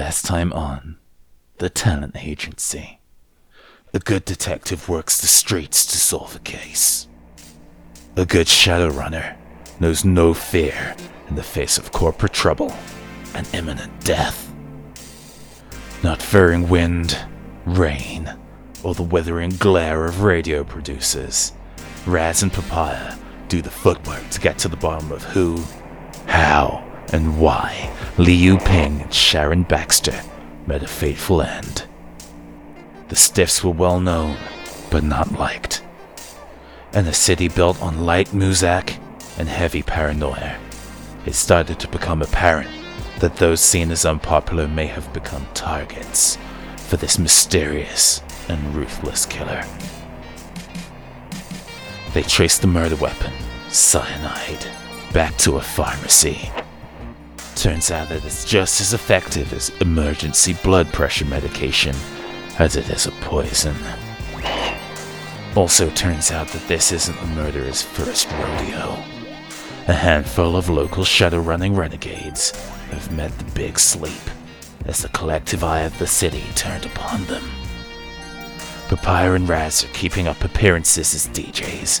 Last time on The Talent Agency. A good detective works the streets to solve a case. A good Shadowrunner knows no fear in the face of corporate trouble and imminent death. Not fearing wind, rain, or the withering glare of radio producers, Raz and Papaya do the footwork to get to the bottom of who, how, and why Liu Ping and Sharon Baxter met a fateful end. The Stiffs were well known, but not liked. In a city built on light muzak and heavy paranoia, it started to become apparent that those seen as unpopular may have become targets for this mysterious and ruthless killer. They traced the murder weapon, cyanide, back to a pharmacy. Turns out that it's just as effective as emergency blood pressure medication as it is a poison. Also turns out that this isn't the murderer's first rodeo. A handful of local shadow running renegades have met the big sleep as the collective eye of the city turned upon them. Papaya and Raz are keeping up appearances as DJs,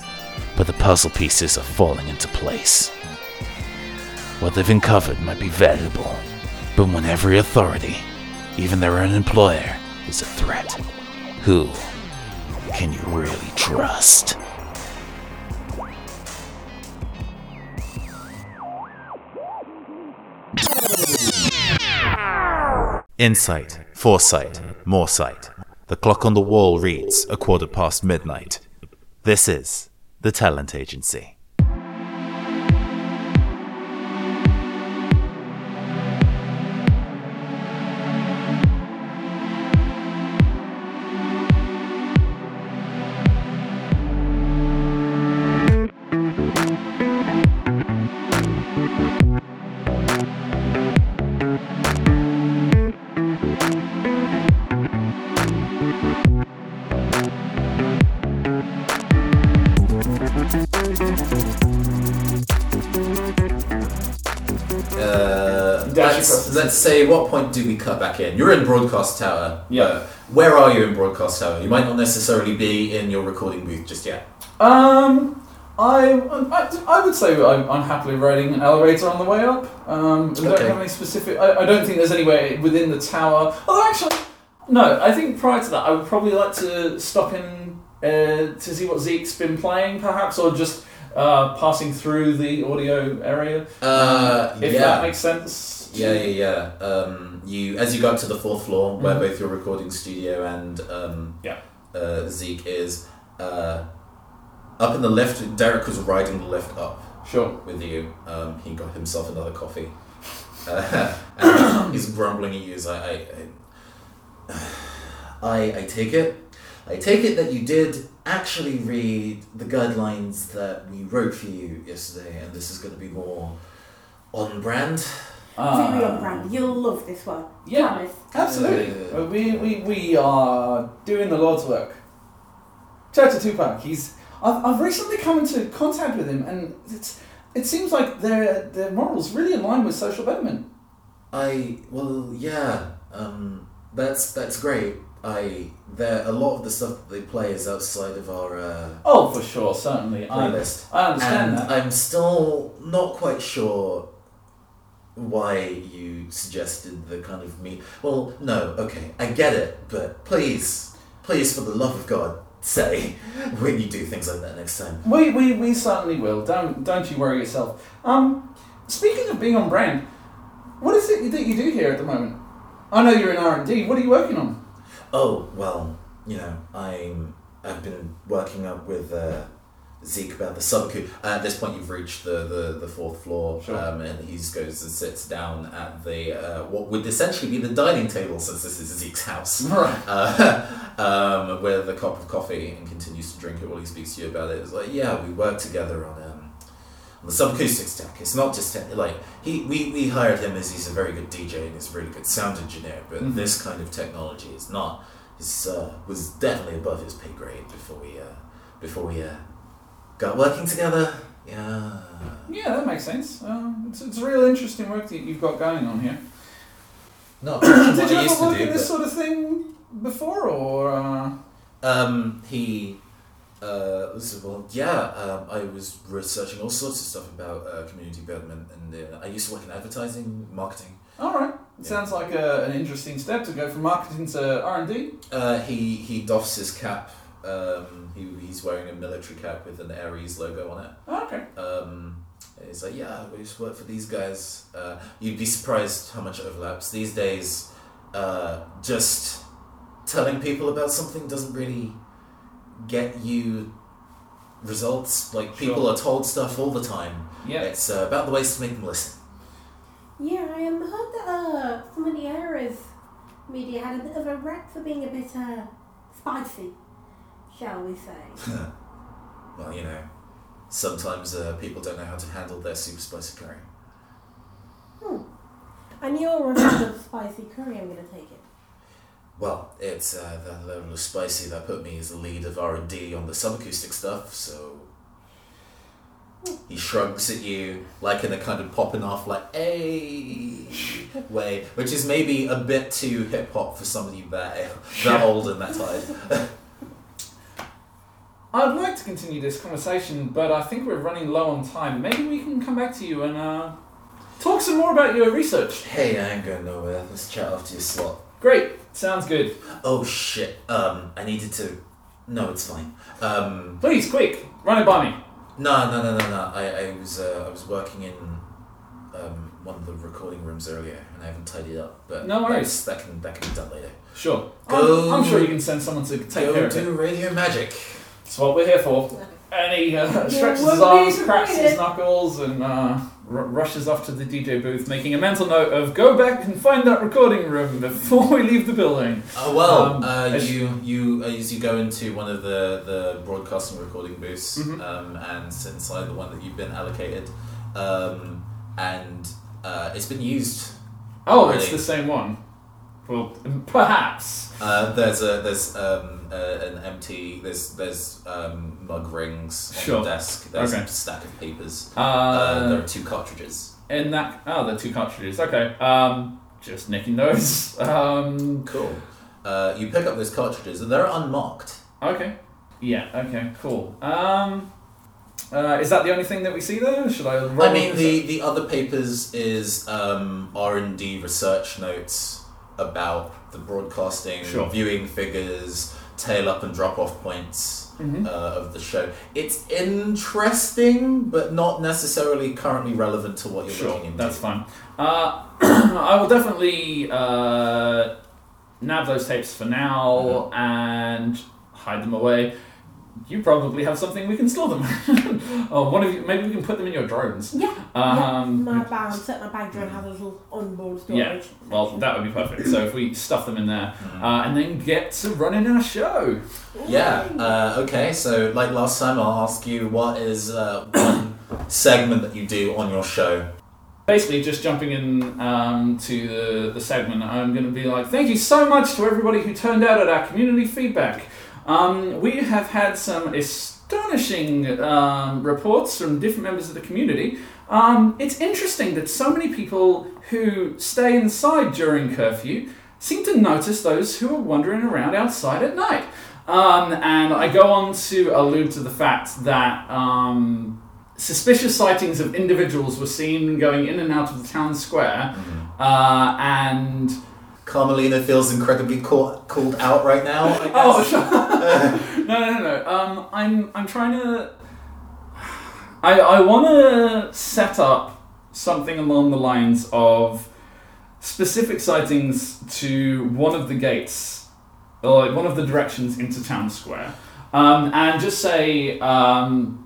but the puzzle pieces are falling into place. What they've uncovered might be valuable, but when every authority, even their own employer, is a threat, who can you really trust? Insight, foresight, more sight. The clock on the wall reads a quarter past midnight. This is the Talent Agency. Let's, across the let's say, what point do we cut back in? You're in Broadcast Tower. Yeah. Uh, where are you in Broadcast Tower? You might not necessarily be in your recording booth just yet. Um, I, I, I would say I'm, I'm happily riding an elevator on the way up. Um, I don't Okay. have any specific. I, I don't think there's anywhere within the tower. Although actually, no. I think prior to that, I would probably like to stop in uh, to see what Zeke's been playing, perhaps, or just uh, passing through the audio area. Uh, if yeah. that makes sense. Yeah, yeah, yeah. Um, you as you go up to the fourth floor, where Mhm. both your recording studio and um, Yeah. uh, Zeke is, uh, up in the lift. Derek was riding the lift up Sure. with you. Um, he got himself another coffee, uh, and he's grumbling at you. He's like, I, I, I, I take it. I take it that you did actually read the guidelines that we wrote for you yesterday, and this is going to be more on brand. Very Uh, on brand. You'll love this one. Yeah. Promise. Absolutely. Uh, we, we, we are doing the Lord's work. Church of Tupac, he's. I've, I've recently come into contact with him, and it's, it seems like their, their morals really align with social betterment. I well, yeah, um, that's that's great. I there a lot of the stuff that they play is outside of our uh, Oh, for sure, certainly. I, I understand and that. I'm still not quite sure why you suggested the kind of me. Well, no, okay, I get it, but please, please, for the love of God, say when you do things like that next time. We, we, we certainly will. Don't, don't you worry yourself. Um, speaking of being on brand, what is it that you do here at the moment? I know you're in R&D. What are you working on? Oh well, you know, I'm I've been working up with uh, Zeke about the subaku. At this point, you've reached the the, the fourth floor, Sure. um, and he goes and sits down at the uh, what would essentially be the dining table, since this is Zeke's house. Right. Uh, um, with a cup of coffee and continues to drink it while he speaks to you about it. It's like, yeah, we work together on um, on the subacoustics tech. It's not just te- like he we, we hired him as he's a very good DJ and he's a really good sound engineer, but Mhm. this kind of technology is not. Is uh, was definitely above his pay grade before we uh, before we uh, got working together. Yeah. Yeah, that makes sense. Um, it's, it's real interesting work that you've got going on here. Not Did you I used ever to work do. in this but- sort of thing before, or uh... Um, he, uh, this well, yeah, um, I was researching all sorts of stuff about uh, community development, and uh, I used to work in advertising, marketing. all right? Yeah. Sounds like a, an interesting step to go from marketing to R and D. Uh, he he doffs his cap. Um, he, he's wearing a military cap with an Ares logo on it. Oh, Okay. Um, and he's like, yeah, we just work for these guys. Uh, you'd be surprised how much overlaps these days. Uh, just telling people about something doesn't really get you results. Like people are told stuff all the time. Yeah. It's uh, about the ways to make them listen. Yeah, I um, heard that uh, some of the Ares media had a bit of a rap for being a bit uh, spicy, shall we say. Well, you know, sometimes uh, people don't know how to handle their super spicy curry. Hmm. And you're a fan of spicy curry, I'm going to take it. Well, it's uh, the level of spicy that put me as the lead of R and D on the subacoustic stuff. So he shrugs at you like in a kind of popping off, like "hey" way, which is maybe a bit too hip hop for somebody that that old and that tired. I'd like to continue this conversation, but I think we're running low on time. Maybe we can come back to you and uh, talk some more about your research. hey, I ain't going nowhere. Let's chat after your slot. Great. Sounds good. Oh shit. Um, I needed to. No, it's fine. Um, Please, quick, run it by me. No, no, no, no, no. I, I was uh, I was working in um, one of the recording rooms earlier, and I haven't tidied up. But No worries. That can that can be done later. Sure. Go- I'm, I'm sure you can send someone to take care Go of it. do radio magic. That's what we're here for. And he uh, stretches his arms, cracks his knuckles, and uh, r- rushes off to the DJ booth, making a mental note of go back and find that recording room before we leave the building. Oh well, Um, uh, as- you you as you go into one of the, the broadcasting recording booths Mhm. um, and sit inside the one that you've been allocated, um, and uh, it's been used. Oh, Really? it's the same one. Well, perhaps. Uh, there's a there's um, uh, an empty there's there's um, mug rings on Sure. the desk. There's Okay. a stack of papers. Uh, Uh, there are two cartridges. in that. Oh, the two cartridges. Okay. Um, just nicking those. Um, Cool. Uh, you pick up those cartridges and they're unmarked. okay. Yeah. Okay. Cool. Um, uh, is that the only thing that we see there? Should I? Roll I mean, the, the other papers is um, R and D research notes about the broadcasting, Sure. viewing figures, tail up and drop off points Mhm. uh, of the show. It's interesting, but not necessarily currently relevant to what you're Sure, looking into. that's fine. Uh, I will definitely uh, nab those tapes for now and hide them away. You probably have something we can store them. oh, one of you, maybe we can put them in your drones. Yeah. Um, yeah. My bag, set my bag drone has a little onboard storage. Yeah, Well, that would be perfect. So if we stuff them in there Mhm. uh, and then get to running our show. Yeah. Uh, okay. So, like last time, I'll ask you what is uh, one segment that you do on your show. basically just jumping in um, to the, the segment, I'm going to be like, thank you so much to everybody who turned out at our community feedback. Um, we have had some astonishing um, reports from different members of the community. Um, it's interesting that so many people who stay inside during curfew seem to notice those who are wandering around outside at night. Um, and I go on to allude to the fact that um, suspicious sightings of individuals were seen going in and out of the town square, uh, and Carmelina feels incredibly caught, called out right now. I guess. oh, sure. no, no, no, no. Um, I'm I'm trying to. I I want to set up something along the lines of specific sightings to one of the gates, or like one of the directions into town square, um, and just say. Um,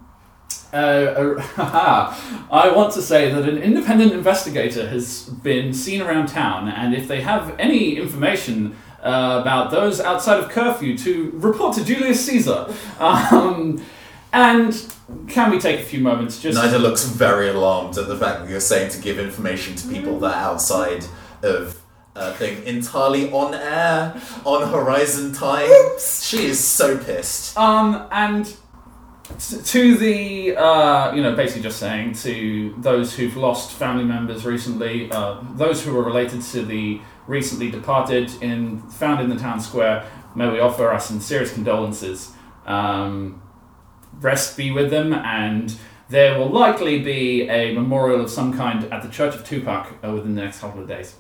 uh, uh, I want to say that an independent investigator has been seen around town, and if they have any information uh, about those outside of curfew, to report to Julius Caesar. Um, and can we take a few moments just? Nida looks very alarmed at the fact that you're saying to give information to people that are outside of a thing entirely on air on Horizon Times. She is so pissed. Um, and to the, uh, you know, basically just saying to those who've lost family members recently, uh, those who are related to the recently departed, in found in the town square. May we offer our sincerest condolences. Um, rest be with them, and there will likely be a memorial of some kind at the Church of Tupac uh, within the next couple of days.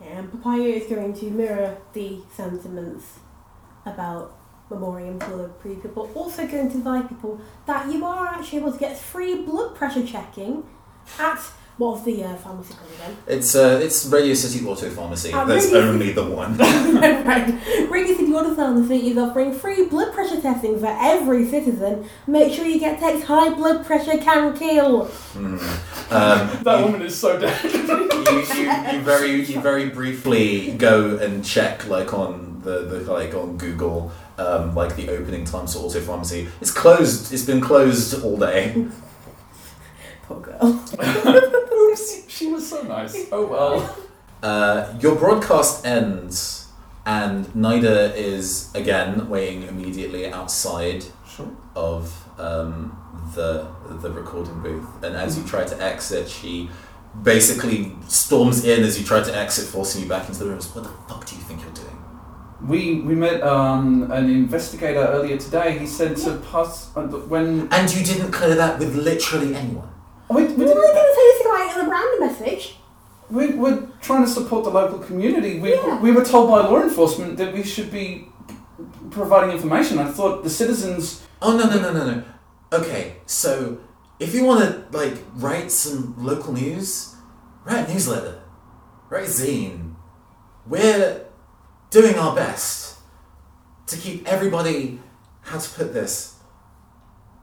And Papaya is going to mirror the sentiments about memoriam for the pre people. Also going to advise people that you are actually able to get free blood pressure checking at what's the uh, pharmacy called again? It's uh, it's Radio City Auto Pharmacy. Oh, There's Radio only the one. right. Radio City Water Pharmacy is offering free blood pressure testing for every citizen. Make sure you get text high blood pressure can kill. Mm. Um, That you- woman is so dead. you, you, you very you very briefly go and check like on the, the like on Google um, like the opening times for auto pharmacy. It's closed. It's been closed all day. Poor girl. Oops, she was so nice. Oh well. Uh, your broadcast ends, and Nida is again waiting immediately outside Sure. of um, the the recording booth. And as you try to exit, she basically storms in as you try to exit, forcing you back into the room. What the fuck do you think you're doing? We we met um, an investigator earlier today. He said to pass uh, when And you didn't clear that with literally anyone. we, We we didn't didn't. say anything about it in the brand message. We we're trying to support the local community. We Yeah. we were told by law enforcement that we should be providing information. I thought the citizens. Oh no no no no no. Okay, so if you want to like write some local news, write a newsletter, write a zine. We're doing our best to keep everybody. How to put this?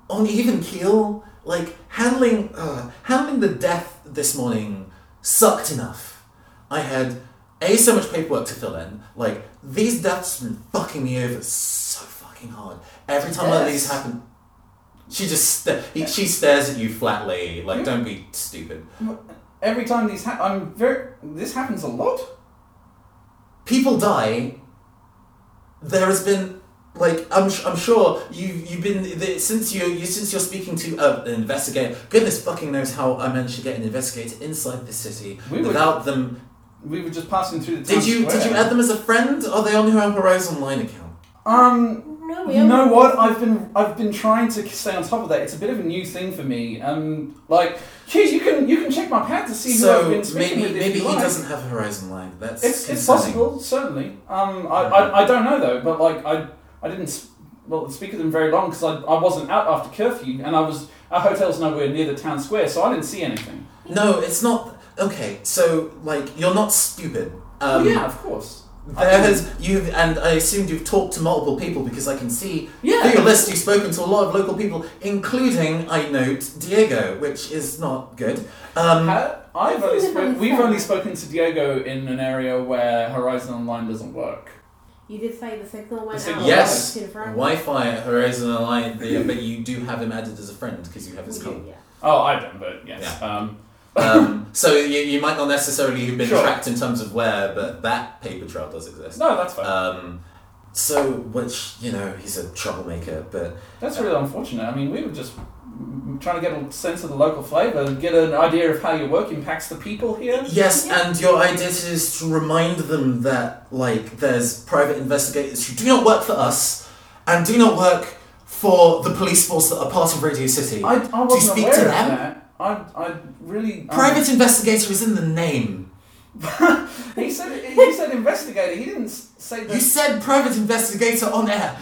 On even keel. Like handling uh, handling the death this morning sucked enough. I had a so much paperwork to fill in. Like these deaths have been fucking me over so fucking hard. Every time one of these happen, she just sta- he, she stares at you flatly. Like don't be stupid. Every time these happen, I'm very. This happens a lot. People die. There has been like I'm, I'm sure you you've been the, since you, you since you're speaking to uh, an investigator. Goodness fucking knows how I managed to get an investigator inside this city We were- without them. We were just passing through the Did you did you add them as a friend? Are they on your Horizon Line account? Um, No, we You haven't. know what? I've been I've been trying to stay on top of that. It's a bit of a new thing for me. Um, like, geez, you can you can check my pad to see who I've So been speaking maybe with. maybe he like. doesn't have a Horizon Line. That's It's, it's possible, certainly. Um, I, I, I don't know though, but like I I didn't s- well speak with them very long because I, I wasn't out after curfew and I was our hotel's nowhere near the town square, so I didn't see anything. No, it's not. Okay, so like you're not stupid. Oh Um, yeah, of course. There has you and I assumed you've talked to multiple people because I can see Yeah. through your list you've spoken to a lot of local people, including I note Diego, which is not good. Um, Ha- I've only This spoke, we've only spoken to Diego in an area where Horizon Online doesn't work. You did say the signal went The signal- out. yes, To the front. Wi-Fi at Horizon Online, but you do have him added as a friend because you have his We code. yeah. Oh, I don't, but yes. Um, um, so you, you might not necessarily have been Sure. tracked in terms of where, but that paper trail does exist. no, that's fine. Um, so, which you know, he's a troublemaker, but That's really unfortunate. I mean, we were just trying to get a sense of the local flavour, get an idea of how your work impacts the people here. Yes, Yeah. and your idea is to remind them that, like, there's private investigators who do not work for us and do not work for the police force that are part of Radio City. I, I wasn't speak aware to of them? that. I, I really. Private investigator is in the name. he said he said investigator. He didn't say that. You said private investigator on air.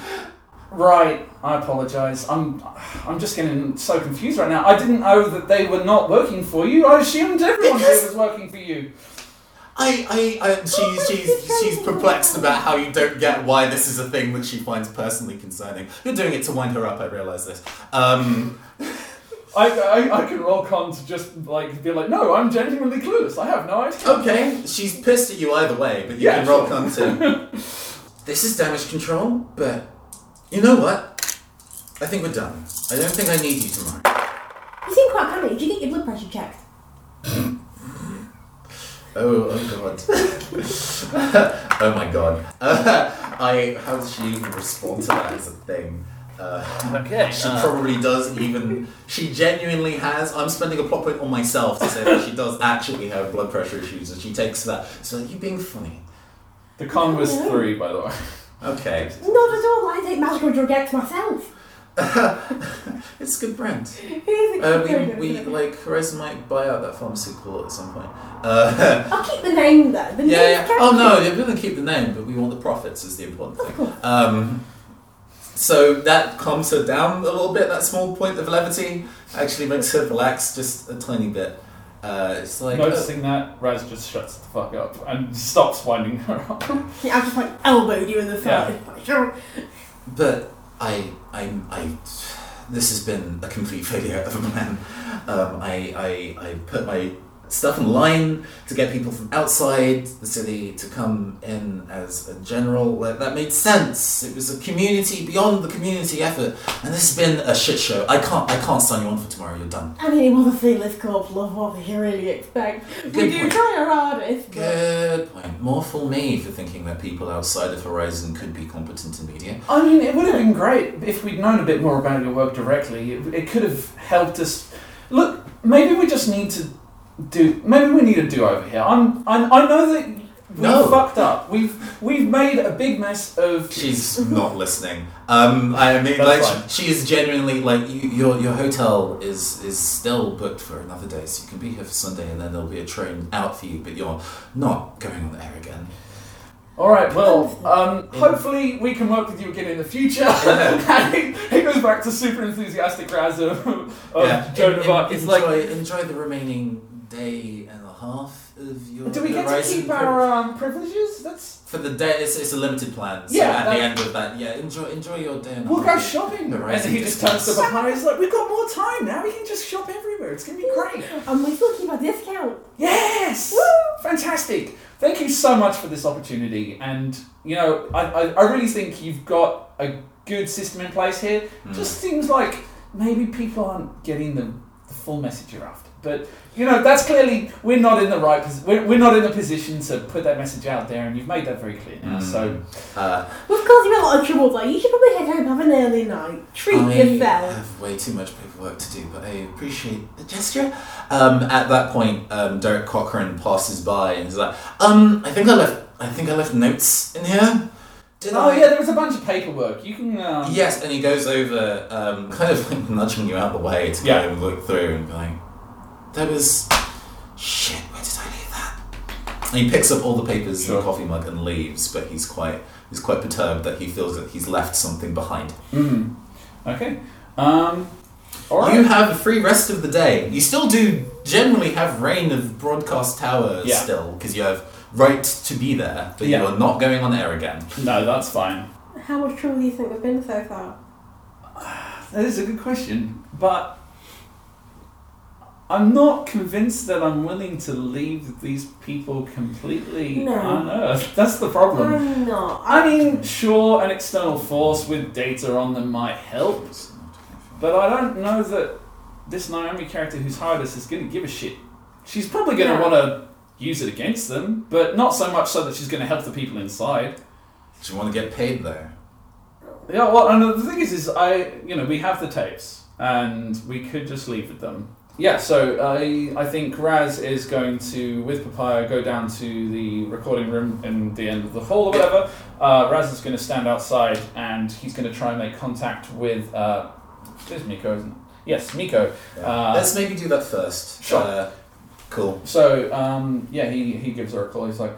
Right. I apologise. I'm I'm just getting so confused right now. I didn't know that they were not working for you. I assumed everyone here Because- was working for you. I, I, I she's, she's, she's perplexed about how you don't get why this is a thing that she finds personally concerning. You're doing it to wind her up, I realise this. Um, I, I, I can roll con to just like be like, no, I'm genuinely clueless. I have no idea. Okay, she's pissed at you either way, but you Yeah, can roll sure. con too. this is damage control, but you know what? I think we're done. I don't think I need you tomorrow. You seem quite panicked. Did you get your blood pressure checked? Oh, oh god. oh my god. I how does she even respond to that as a thing? Uh, Okay. she uh, probably does even. She genuinely has. I'm spending a plot point on myself to say that she does actually have blood pressure issues, and she takes that. So you being funny. the con was No. three, by the way. Okay, Not at all. I take magical drug X myself. it's good brand. It is a Uh, good we, we like Horizon might buy out that pharmaceutical at some point. Uh, I'll keep the name though. The yeah, name's yeah. Oh no, we're gonna keep the name, but we want the profits is the important Of thing. course. Um, so that calms her down a little bit. That small point of levity actually makes her relax just a tiny bit. Uh, it's like uh, Noticing that, Raz just shuts the fuck up and stops winding her up. Yeah, I've just like elbowed you in the side. Sure. But I, I, I, this has been a complete failure of a plan. Um, I, I, I put my stuff in line to get people from outside the city to come in as a general. That, that made sense. It was a community beyond the community effort, and this has been a shit show. I can't, I can't sign you on for tomorrow. You're done. I mean, it the a fearless corpse love. What did you really expect? we Good do point. try our hardest. but- Good point. More for me for thinking that people outside of Horizon could be competent in media. I mean, it would have been great if we'd known a bit more about your work directly. It, it could have helped us. Look, maybe we just need to do. Maybe we need a do over here. I'm. I, I know that we No. fucked up. We've we've made a big mess of. She's not listening. Um, I mean, That's like fine. she, she is genuinely like you, your your hotel is is still booked for another day, so you can be here for Sunday, and then there'll be a train out for you. But you're not going on the air again. All right. Well, um, hopefully we can work with you again in the future. and it, it goes back to super enthusiastic Raz of, of Joan of Arc. It's enjoy, like, enjoy the remaining day and a half of your. do we get to keep pri- our um, privileges? That's. for the day? It's, it's a limited plan. So Yeah, at the end of that, yeah, enjoy enjoy your day. And We'll go shopping. Horizon and he just turns to distance. Papaya. He's like, we've got more time now. We can just shop everywhere. It's gonna be great. And we still keep our discount. Yes! Fantastic! Thank you so much for this opportunity. And, you know, I, I, I really think you've got a good system in place here. Mm. Just seems like maybe people aren't getting the, the full message you're after. But, you know, that's clearly, we're not in the right position. We're, we're not in a position to put that message out there, and you've made that very clear now. Mm. So, Uh, We've caused you a lot of trouble though. You should probably head home, have an early night. Treat I yourself. have way too much paperwork to do, but I appreciate the gesture. Um, at that point, um, Derek Cochran passes by and he's like, "Um, I think I left. I think I left notes in here. Did oh, I?" yeah, there was a bunch of paperwork. You can. Um, Yes, and he goes over, um, kind of like nudging you out the way to Yeah. go and look through and be like, "There was shit. Where did I leave that?" And he picks up all the papers in the coffee mug and leaves, but he's quite he's quite perturbed that he feels that he's left something behind. Mhm. Okay. Um, all right. You have a free rest of the day. You still do generally have reign of broadcast tower Yeah. still, because you have right to be there, but Yeah. you are not going on air again. No, that's fine. How much trouble do you think we've been so far? That is a good question, but I'm not convinced that I'm willing to leave these people completely No. unearthed. That's the problem. I'm not. I mean, sure, an external force with data on them might help, but I don't know that this Naomi character who's hired us is going to give a shit. She's probably going to No. want to use it against them, but not so much so that she's going to help the people inside. She you want to get paid there. Yeah, well, and the thing is, is I, you know, we have the tapes, and we could just leave with them. Yeah, so I, I think Raz is going to, with Papaya, go down to the recording room in the end of the hall or whatever. Uh, Raz is going to stand outside, and he's going to try and make contact with, uh, there's Miko, isn't it? Yes, Miko. Uh, Let's maybe do that first. Sure. Uh, cool. So, um, yeah, he, he gives her a call. He's like,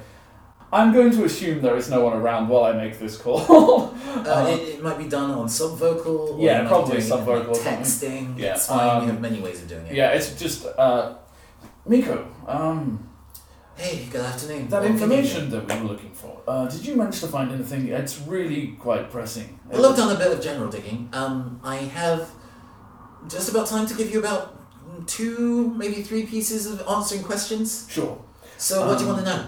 I'm going to assume there is no one around while I make this call. Uh, it, it might be done on subvocal. or Yeah, you probably subvocal Like texting. Yeah, it's fine. um, we have many ways of doing it. Yeah, it's just uh, Miko. Um, Hey, good afternoon. that What information that we were looking for. Uh, did you manage to find anything? It's really quite pressing. I looked on a bit of general digging. Um, I have just about time to give you about two, maybe three pieces of answering questions. Sure. So, what do you Um, want to know?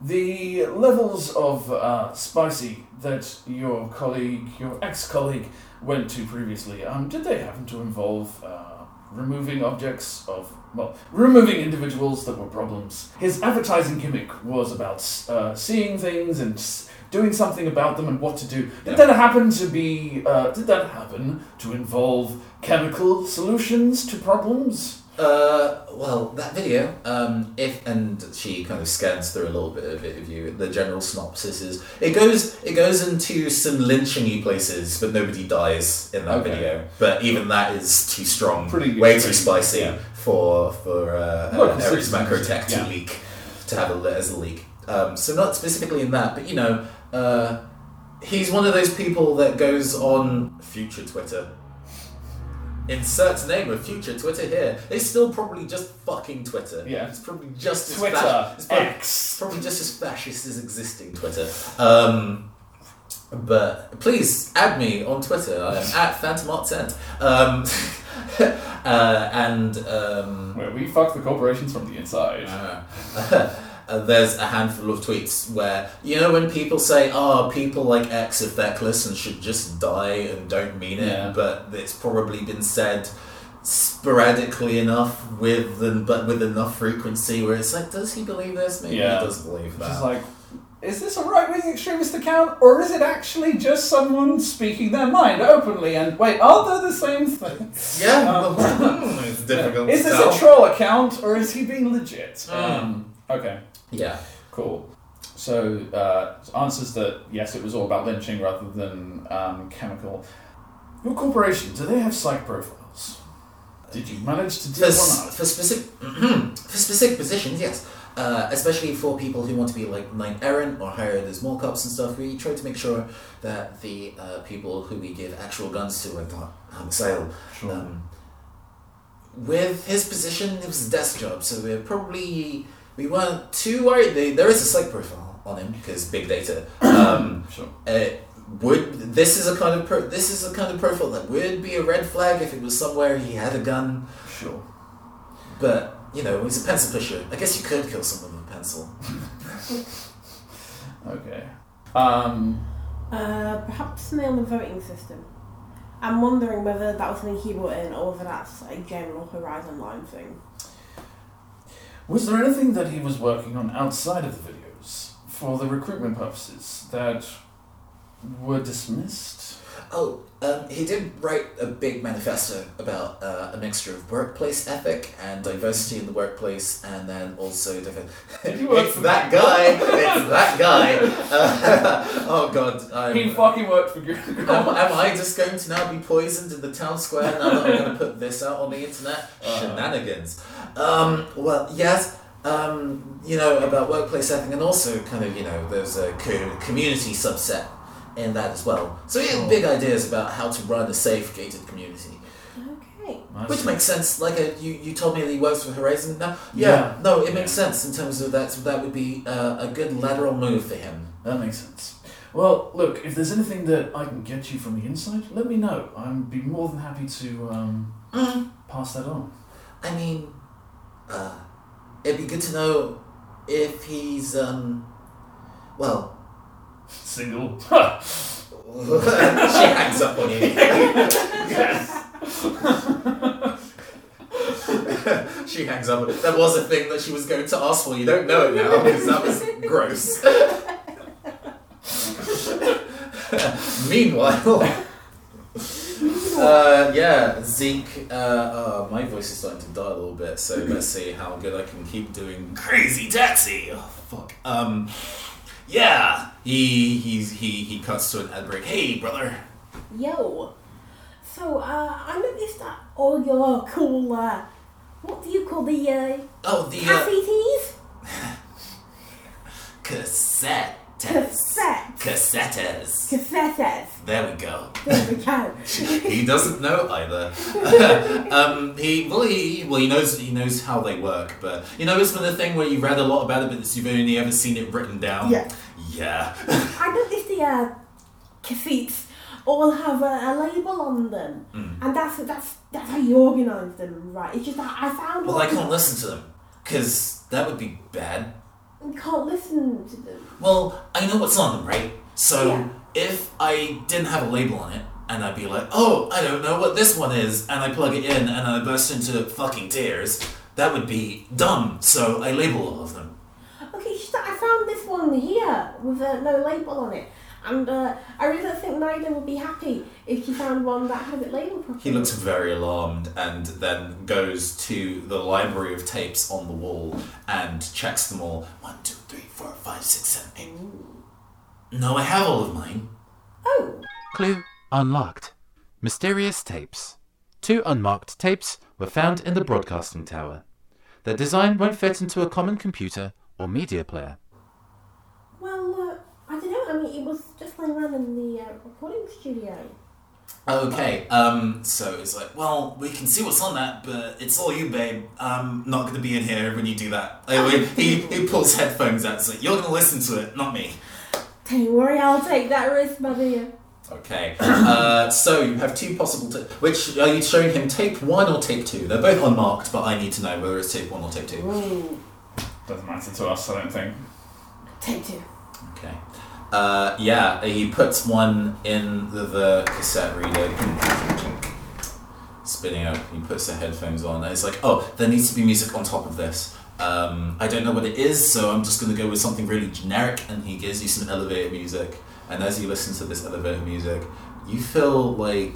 The levels of uh, spicy that your colleague, your ex-colleague, went to previously. Um, did they happen to involve uh, removing objects of well, removing individuals that were problems? His advertising gimmick was about uh, seeing things and s- doing something about them and what to do. Did that happen to be? Uh, did that happen to involve chemical solutions to problems? Uh, well, that video, um, if and she kind of scans through a little bit of it of you. The general synopsis is it goes it goes into some lynching places, but nobody dies in that Okay. video. But even that is too strong, Pretty way too spicy yeah. for for uh, Well, uh, Ares consistent, Macrotech to yeah. leak to have a as a leak. Um, so not specifically in that, but you know, uh, he's one of those people that goes on future Twitter. Insert name of future Twitter here. It's still probably just fucking Twitter. Yeah. It's probably just as Twitter, fash- it's probably, X. probably just as fascist as existing Twitter. Um, but please add me on Twitter. I am at Phantom. Um, uh, and um, Where we fuck the corporations from the inside. uh, there's a handful of tweets where you know when people say, "Oh, people like X are feckless and should just die and don't mean it," Yeah. but it's probably been said sporadically enough with and but with enough frequency where it's like, does he believe this? Maybe Yeah. he does believe that. Just like, is this a right wing extremist account, or is it actually just someone speaking their mind openly? And wait, are they the same thing? yeah, Um, it's difficult. Is this a troll account, or is he being legit? Mm. Um, okay, Yeah. cool. So, uh, answers that yes, it was all about lynching rather than um, chemical. Your corporation, do they have psych profiles? Did you manage to do For, s- for specific for specific positions, yes. Uh, especially for people who want to be like knight errant or hired as mall cops and stuff, we try to make sure that the uh, people who we give actual guns to are not homicidal. Sure. Um, with his position, it was a desk job, so we're probably we weren't too worried. They, there is a psych profile on him because big data. Um, sure. uh, would this is a kind of pro- this is a kind of profile that would be a red flag if it was somewhere he had a gun. Sure. But, you know, he's a pencil pusher. I guess you could kill someone with a pencil. Okay. Um, Uh, perhaps something on the voting system. I'm wondering whether that was something he brought in or whether that's a general Horizon Line thing. Was there anything that he was working on outside of the videos for the recruitment purposes that were dismissed? Oh, um, he did write a big manifesto about uh, a mixture of workplace ethic and diversity in the workplace, and then also different. Did he work it's for that guy. It's that guy. Uh, oh God, I'm, he fucking worked for Google. am, am I just going to now be poisoned in the town square now that I'm going to put this out on the internet? Uh. Shenanigans. Um, well, yes. Um, you know about workplace ethic, and also kind of you know there's a co- community subset in that as well. So he had Sure. big ideas about how to run a safe gated community, Okay. I which makes sense. Like a, you, you told me that he works for Horizon now. Yeah. Yeah, no, it makes Yeah. sense in terms of that. So that would be uh, a good lateral move for him. That makes sense. Well, look, if there's anything that I can get you from the inside, let me know. I'd be more than happy to um, Mm. pass that on. I mean, uh, it'd be good to know if he's um, well. Single. she hangs up on you. yes. she hangs up. That was a thing that she was going to ask for. You don't know it now because that was gross. Meanwhile, uh, yeah, Zeke. Uh, oh, my voice is starting to die a little bit, so let's see how good I can keep doing crazy taxi. Oh fuck. Um, yeah, he he's he he cuts to an ad break. Hey, brother. Yo. So, uh, I noticed that all your cool, uh, what do you call the, uh, Oh, the uh, cafe teas? cassette. Cassette. Cassettes. Cassettes. There we go. There we go. he doesn't know either. um, he well, he well, he knows he knows how they work, but you know, it's been a thing where you read a lot about it, but you've only ever seen it written down. Yeah. Yeah. I noticed the, uh, cassettes all have a, a label on them. Mm. And that's, that's, that's how you organise them, right? It's just that I found Well, I can't listen to them because that would be bad. You can't listen to them. Well, I know what's on them, right? So Yeah. if I didn't have a label on it, and I'd be like, oh, I don't know what this one is, and I plug it in, and I burst into fucking tears, that would be dumb. So I label all of them. Okay, it's just that I found this one one here with uh, no label on it. And uh, I really don't think Nida would be happy if she found one that has it labeled properly. He looks very alarmed and then goes to the library of tapes on the wall and checks them all. One, two, three, four, five, six, seven, eight. No, I have all of mine. Oh, Clue unlocked. Mysterious tapes. Two unmarked tapes were found in the broadcasting tower. Their design won't fit into a common computer or media player. well, uh, I don't know. I mean, it was just lying around in the uh, recording studio. Okay, um, so it's like, well, we can see what's on that, but it's all you, babe. I'm not going to be in here when you do that. Anyway, he, he pulls headphones out. It's like, you're going to listen to it, not me. Don't worry, I'll take that risk, my dear. Okay, uh, so you have two possible. Ta- which are you showing him? Tape one or tape two? They're both unmarked, but I need to know whether it's tape one or tape two. Ooh, Doesn't matter to us, I don't think. Tape two. Okay. Uh, yeah, he puts one in the, the cassette reader, spinning out. He puts the headphones on, and it's like, oh, there needs to be music on top of this. Um, I don't know what it is, so I'm just going to go with something really generic. And he gives you some elevator music, and as you listen to this elevator music, you feel like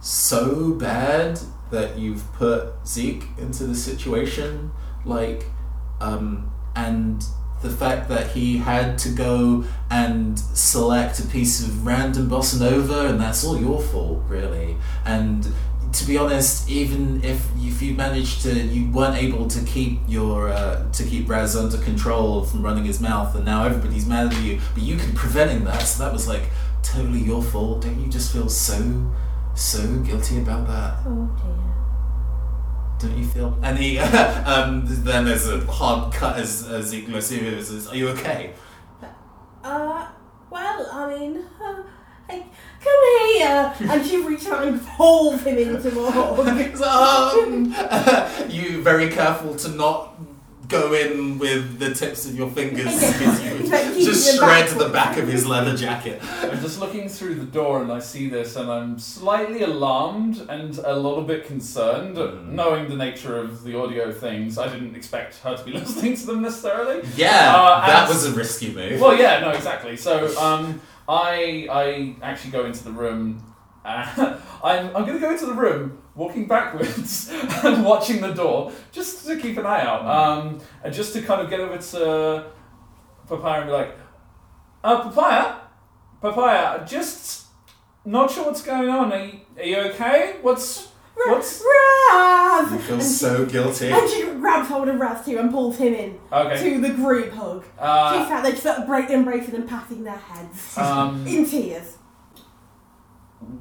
so bad that you've put Zeke into the situation, like, um, and the fact that he had to go and select a piece of random bossa nova, and that's all your fault, really. And to be honest, even if if you managed to, you weren't able to keep your uh, to keep Raz under control from running his mouth, and now everybody's mad at you. But you can preventing that, so that was like totally your fault. Don't you just feel so so guilty about that? Oh dear. Don't you feel? And he, um, then there's a hard cut as as Losirius says, "Are you okay?" Uh, well, I mean, uh, come here! and she reaches out and pulls him into hug. um, you very careful to not go in with the tips of your fingers because you would Like, keeping just it shred the back of his leather jacket. I'm just looking through the door and I see this and I'm slightly alarmed and a little bit concerned, Mm. knowing the nature of the audio things. I didn't expect her to be listening to them necessarily. Yeah, Uh, that was a risky move. Well, yeah, no, exactly. So, um, I I actually go into the room. Uh, I'm I'm gonna go into the room, walking backwards and watching the door, just to keep an eye out, um, and just to kind of get over to Papaya and be like, uh, Papaya, Papaya, just not sure what's going on. Are you, are you okay? What's what's Raz! you feel And so guilty. And she grabs hold of Raz too and pulls him in okay? to the group hug. she Uh, sat there just sort of break, embracing and patting their heads. um, in tears.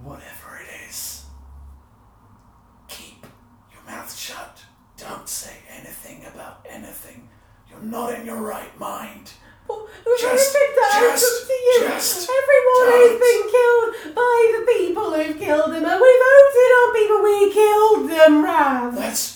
Whatever it is, keep your mouth shut. Don't say anything about anything. You're not in your right mind. Well, Just- that just- to you? just Everyone don't. has been killed by the people who've killed them, and we voted on people we killed them, Raz. That's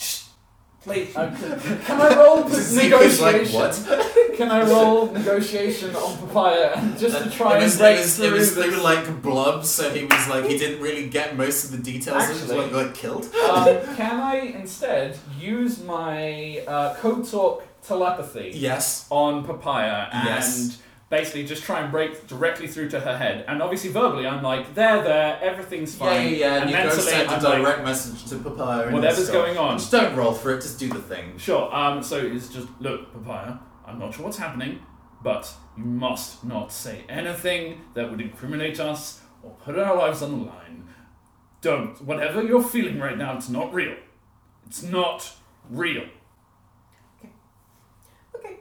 uh, can I roll is like, negotiation? what? Can I roll negotiation on Papaya just to try it was, and break it was, through it was through like blob, so he was like he didn't really get most of the details. he was Actually- like, like killed. um, can I instead use my uh, code talk telepathy Yes. on Papaya and Yes. Basically just try and break directly through to her head? And obviously verbally, I'm like, there, there, everything's fine. yeah, yeah. And, you go send a I'm like, direct message to Papaya. and Whatever's stuff. going on. Just don't roll for it. Just do the thing. Sure. Um, so it's just look, Papaya. I'm not sure what's happening, but you must not say anything that would incriminate us or put our lives on the line. Don't. Whatever you're feeling right now, it's not real. It's not real. Okay.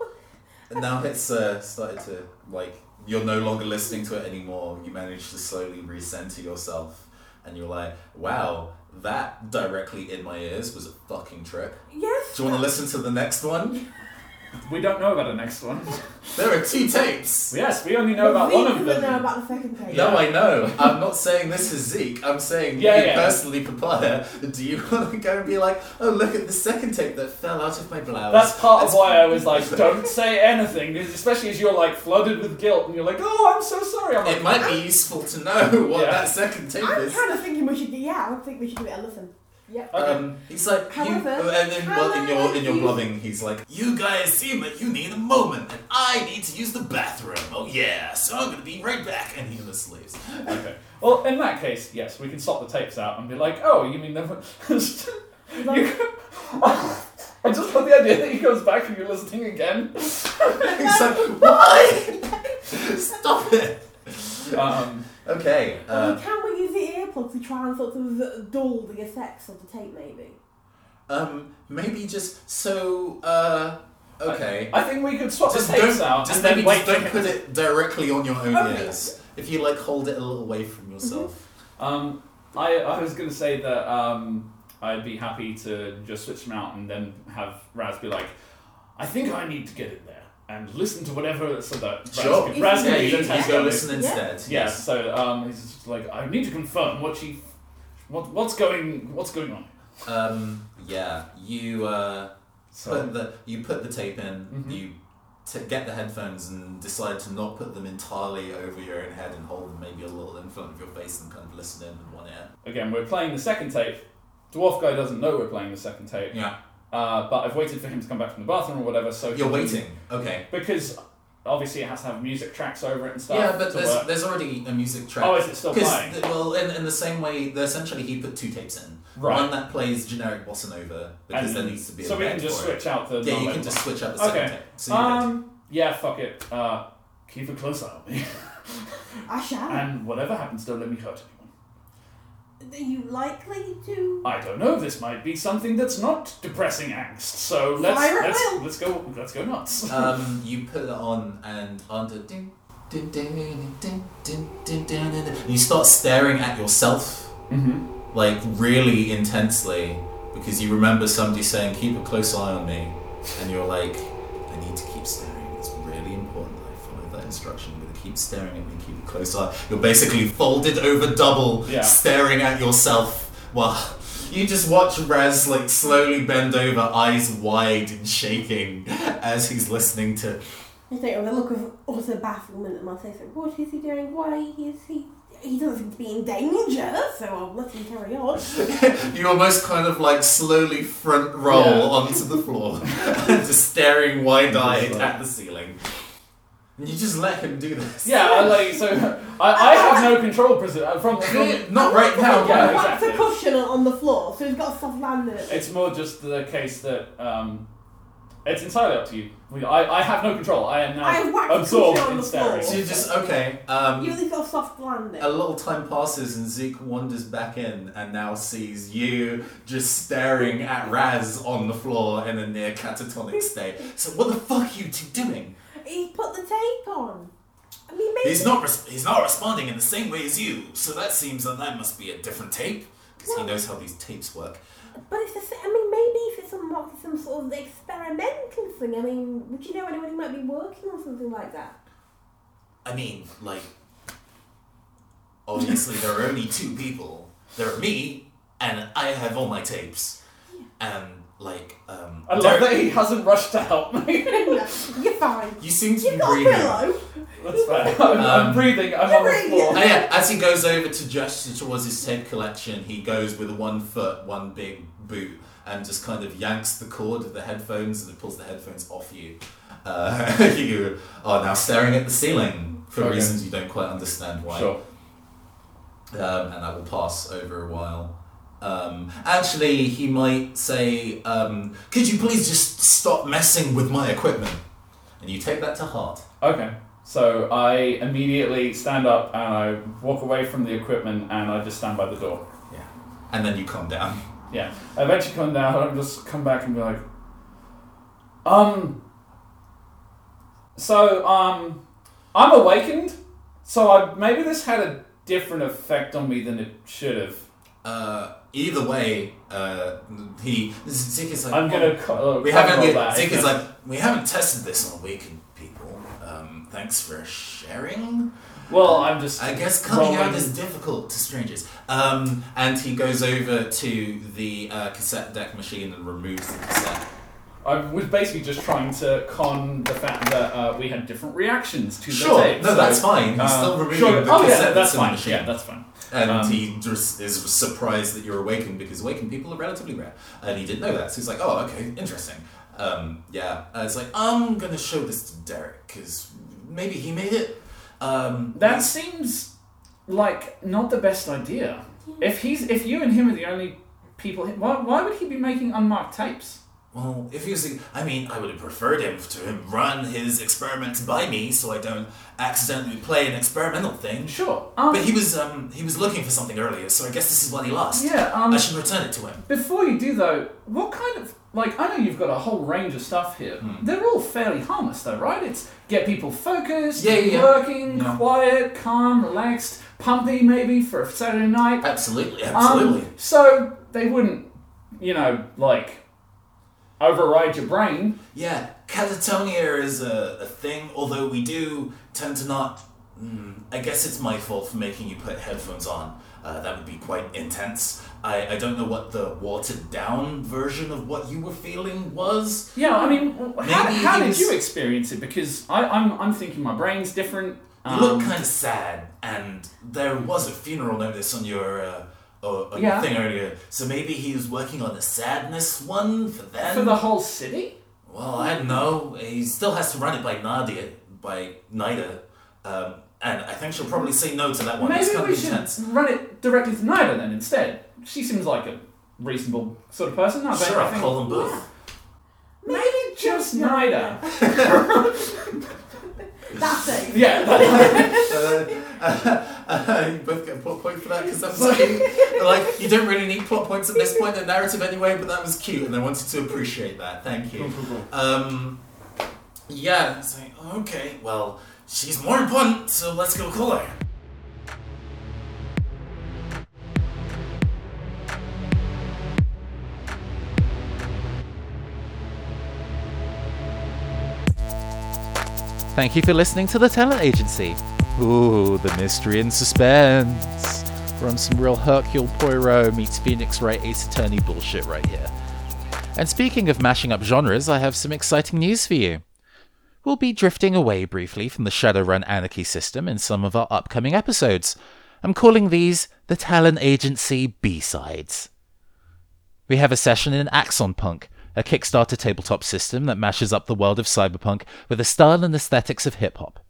And now it's uh, started to like you're no longer listening to it anymore. You manage to slowly recenter yourself, and you're like, "Wow, that directly in my ears was a fucking trip." Yes. Do you want to listen to the next one? We don't know about the next one. There are two tapes. yes, we only know about Zeke one of doesn't know them. about the second page. No, I know. I'm not saying this is Zeke. I'm saying Yeah, you yeah. personally, Papaya. Do you want to go and be like, "Oh, look at the second tape that fell out of my blouse"? That's part of why I was like, don't say anything, especially as you're like flooded with guilt and you're like, oh, I'm so sorry. I'm like, It might be useful to know what Yeah. that second tape is. I'm is. kind of thinking we should. Yeah, I think we should give it a listen. Yep. Okay. Um, he's like, However, you, and then can well, in your in your use- blubbing, he's like, you guys seem like you need a moment, and I need to use the bathroom. Oh yeah, so I'm gonna be right back, and he just leaves. Okay. Well, in that case, yes, we can swap the tapes out and be like, oh, you mean never. Like, I just love the idea that he goes back and you're listening again. He's like, why? Stop it. Um, Okay. Uh, mean, can we use the earplug to try and sort of dull the effects of the tape, maybe? um, maybe just so. Uh, okay. I think we could swap just the tapes don't, out just and then maybe wait just don't him put it directly on your own Okay. ears. If you like, hold it a little away from yourself. Um, I, I was going to say that um, I'd be happy to just switch them out and then have Raz be like, I think I need to get in there and listen to whatever so that Raz Sure. can, Raz Yeah, can you, be you go listen instead. Yeah, Yes. so um, he's just like, I need to confirm what she, what what's going what's going on. Um, yeah. You uh, So put the you put the tape in. Mhm. You t- get the headphones and decide to not put them entirely over your own head and hold them maybe a little in front of your face and kind of listen in with one ear. again, we're playing the second tape. Dwarf guy doesn't know we're playing the second tape, Yeah. Uh, but I've waited for him to come back from the bathroom or whatever. So You're can- waiting. Okay. because obviously it has to have music tracks over it and stuff. Yeah, but there's, work. there's already a music track. Oh, is it still playing? th- well, in, in the same way, the- essentially he put two tapes in. Right. One that plays generic bossa nova because And- there needs to be a so we can just for it. switch out the. Yeah, you can just switch out the second Okay. tape. So you're good. Um. Yeah. Fuck it. Uh, keep a close eye on me, I shall. and whatever happens, don't let me hurt anyone. Are you likely to? I don't know. This might be something that's not depressing angst. So let's Fire let's will. let's go let's go nuts. um, you put it on and under ding, ding, ding, ding, ding, ding, ding, ding, ding, you start staring at yourself mm-hmm. like really intensely because you remember somebody saying keep a close eye on me and you're like I need to keep staring it's really important that I follow that instruction I'm going to keep staring at me and keep a close eye you're basically folded over double Yeah. staring at yourself while you just watch Raz like slowly bend over eyes wide and shaking as he's listening to I think with a look of utter bafflement at my face, like, what is he doing? Why is he? He doesn't seem to be in danger, so I'll let him carry on. you almost kind of like slowly front roll Yeah. onto the floor, just staring wide eyed at the ceiling. And you just let him do this. Yeah, I like so. I, I have no control presi- uh, from from. Not right now. Yeah, What's exactly. the cushion on the floor, so he's got a soft landing. It's more just the case that um, it's entirely up to you. We- I, I have no control. I am I have now whacked the absorbed cushion on in the staring. So you just okay. Um, You at least got a soft landing. a little time passes and Zeke wanders back in and now sees you just staring at Raz on the floor in a near catatonic state. So what the fuck are you two doing? He put the tape on. I mean, maybe. He's not. Res- he's not responding in the same way as you. So that seems that that must be a different tape because he Well- knows how these tapes work. But it's the sa- I mean, maybe if it's some some sort of experimental thing. I mean, would you know anyone who might be working on something like that? I mean, like, obviously there are only two people. There are me, and I have all my tapes, and like, um, I love Derek- that he hasn't rushed to help me. You're fine. You seem to You've be got a breathing. pillow. That's fair. I'm, I'm Um, breathing. I'm You're on the breathing. floor. Oh, yeah, as he goes over to gesture towards his tape collection, he goes with one foot, one big boot, and just kind of yanks the cord of the headphones and it pulls the headphones off you. Uh, you are now staring at the ceiling for Okay. reasons you don't quite understand why. Sure. um, and that will pass over a while. Um, actually, he might say, um, "Could you please just stop messing with my equipment?" And you take that to heart. Okay. So I immediately stand up and I walk away from the equipment and I just stand by the door. Yeah, and then you calm down. Yeah. I eventually come down and just come back and be like, um. So um, I'm awakened. So I maybe this had a different effect on me than it should have. Uh, either way, uh, he Zeke is like, I'm gonna. Co- uh, We haven't. We, that. Zeke is like, we haven't tested this on awakened people. Um, thanks for sharing. Well, I'm just. I guess coming out is difficult to strangers. Um, and he goes over to the uh, cassette deck machine and removes the cassette. I was basically just trying to con the fact that uh, we had different reactions to the Sure, tape. no, so, that's fine. He's uh, still removing sure. the oh, cassette yeah, that's the fine. machine. Yeah, that's fine. And Um, he just is surprised that you're awakened because awakened people are relatively rare, and he didn't know that. So he's like, "Oh, okay, interesting." Um, yeah, and it's like I'm gonna show this to Derek because maybe he made it. Um, That seems like not the best idea. If he's if you and him are the only people, why, why would he be making unmarked tapes? Well, if he was, the- I mean, I would have preferred him to him run his experiments by me, so I don't accidentally play an experimental thing. Sure. Um, But he was, um, he was looking for something earlier, so I guess this is what he lost. Yeah, um, I should return it to him. Before you do though, what kind of like I know you've got a whole range of stuff here. Hmm. They're all fairly harmless though, right? It's get people focused, Yeah, yeah, yeah. working, Yeah. quiet, calm, relaxed, pumpy maybe for a Saturday night. Absolutely, Um, absolutely. so they wouldn't, you know, like override your brain. Yeah, catatonia is a, a thing, although we do tend to not. Mm, I guess it's my fault for making you put headphones on. Uh, that would be quite intense. I, I don't know what the watered down version of what you were feeling was. Yeah, I mean, how, how did was- you experience it? Because I, I'm, I'm thinking my brain's different. You look Um, kind of sad, and there was a funeral notice on your uh, uh, on Yeah. thing earlier. So maybe he was working on a sadness one for them. for the whole city. well, I don't know. He still has to run it by Nadia, by Nida, um, and I think she'll probably say no to that one. Maybe we should intense. run it directly to Nida then instead. She seems like a reasonable sort of person. I Sure, I I'll call them both. Maybe just Nida. That's it. Yeah. that- Uh, you both get a plot point for that because that was cute. like you don't really need plot points at this point in the narrative anyway, but that was cute, and I wanted to appreciate that. Thank you. Um, yeah, it's like okay, well, she's more important, so let's go call her. Thank you for listening to The Talent Agency. Ooh, the mystery and suspense. On some real Hercule Poirot meets Phoenix Wright Ace Attorney bullshit right here. And speaking of mashing up genres, I have some exciting news for you. We'll be drifting away briefly from the Shadowrun Anarchy system in some of our upcoming episodes. I'm calling these the Talent Agency B-sides. We have a session in Axon Punk, a Kickstarter tabletop system that mashes up the world of cyberpunk with the style and aesthetics of hip hop.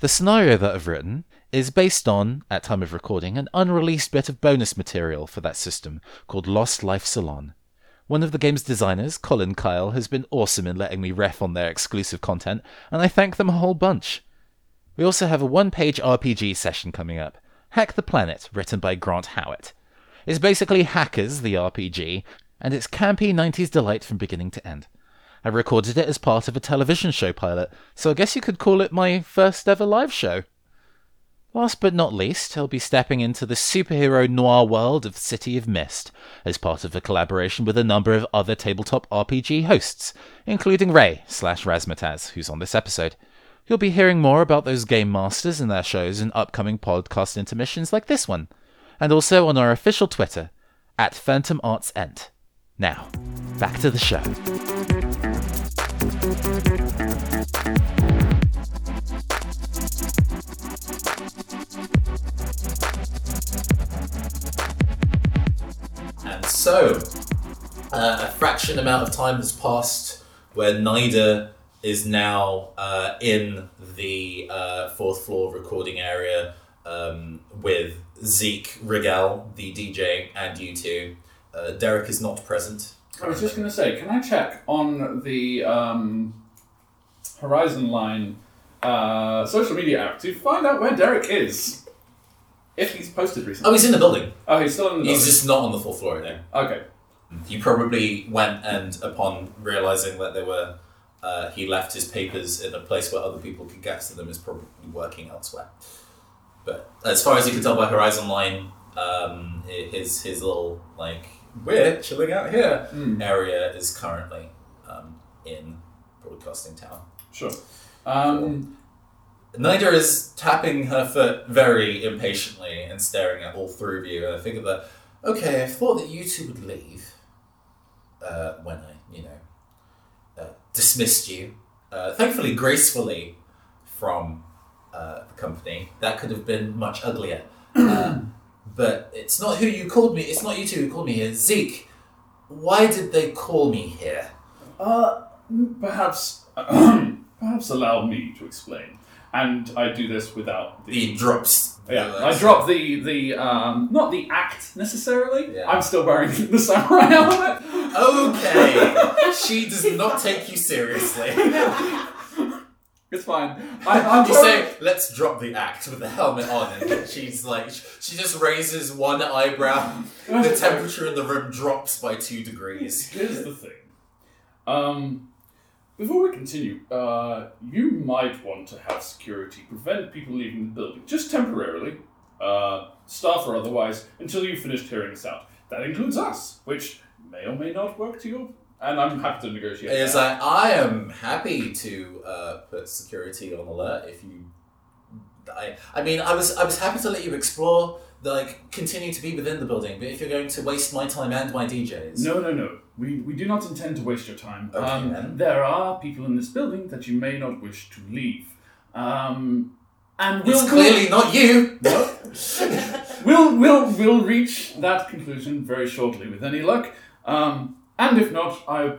The scenario that I've written is based on, at time of recording, an unreleased bit of bonus material for that system called Lost Life Salon. One of the game's designers, Colin Kyle, has been awesome in letting me ref on their exclusive content, and I thank them a whole bunch. We also have a one page RPG session coming up Hack the Planet, written by Grant Howitt. It's basically Hackers, the RPG, and it's campy 90s delight from beginning to end. I recorded it as part of a television show pilot, so I guess you could call it my first ever live show. Last but not least, I'll be stepping into the superhero noir world of City of Mist as part of a collaboration with a number of other tabletop RPG hosts, including Ray slash Razmataz, who's on this episode. You'll be hearing more about those game masters and their shows in upcoming podcast intermissions like this one, and also on our official Twitter at Phantom Arts Ent. Now, back to the show. And so, uh, a fraction amount of time has passed where Nida is now uh, in the uh, fourth floor recording area um, with Zeke, Rigel, the DJ, and you two. Uh, Derek is not present. I was just going to say, can I check on the um, Horizon Line uh, social media app to find out where Derek is? If he's posted recently. Oh, he's in the building. Oh, he's still in the He's building. just not on the fourth floor right now. Okay. He probably went and, upon realizing that they were, uh, he left his papers in a place where other people could get to them, is probably working elsewhere. But as far as you can tell by Horizon Line, um, his his little like we're chilling out here Hmm. area is currently um, in Broadcasting Town. Sure. Um, Nida is tapping her foot very impatiently and staring at all three of you. And I figured that, okay, I thought that you two would leave uh, when I, you know, uh, dismissed you. Uh, thankfully, gracefully from uh, the company. That could have been much uglier. But it's not who you called me. It's not you two who called me here. Zeke, why did they call me here? Uh, perhaps, perhaps allow me to explain. And I do this without the. He drops. yeah, I drop the the um, not the act necessarily. Yeah. I'm still wearing the samurai helmet. Okay, she does not take you seriously. It's fine. I, I'm You say, let's drop the act with the helmet on, and she's like, she just raises one eyebrow. The temperature in the room drops by two degrees. Here's the thing. Um, before we continue, uh, you might want to have security prevent people leaving the building, just temporarily, uh, staff or otherwise, until you've finished hearing us out. That includes us, which may or may not work to your. And I'm happy to negotiate. It's that. like, I am happy to uh, put security on alert if you. I, I mean, I was I was happy to let you explore, the, like continue to be within the building, but if you're going to waste my time and my DJs, No, no, no. We, we do not intend to waste your time. Okay, um, there are people in this building that you may not wish to leave. Um, and we'll, it's clearly not you. No. we'll, we'll, we'll reach that conclusion very shortly with any luck. Um, and if not, I,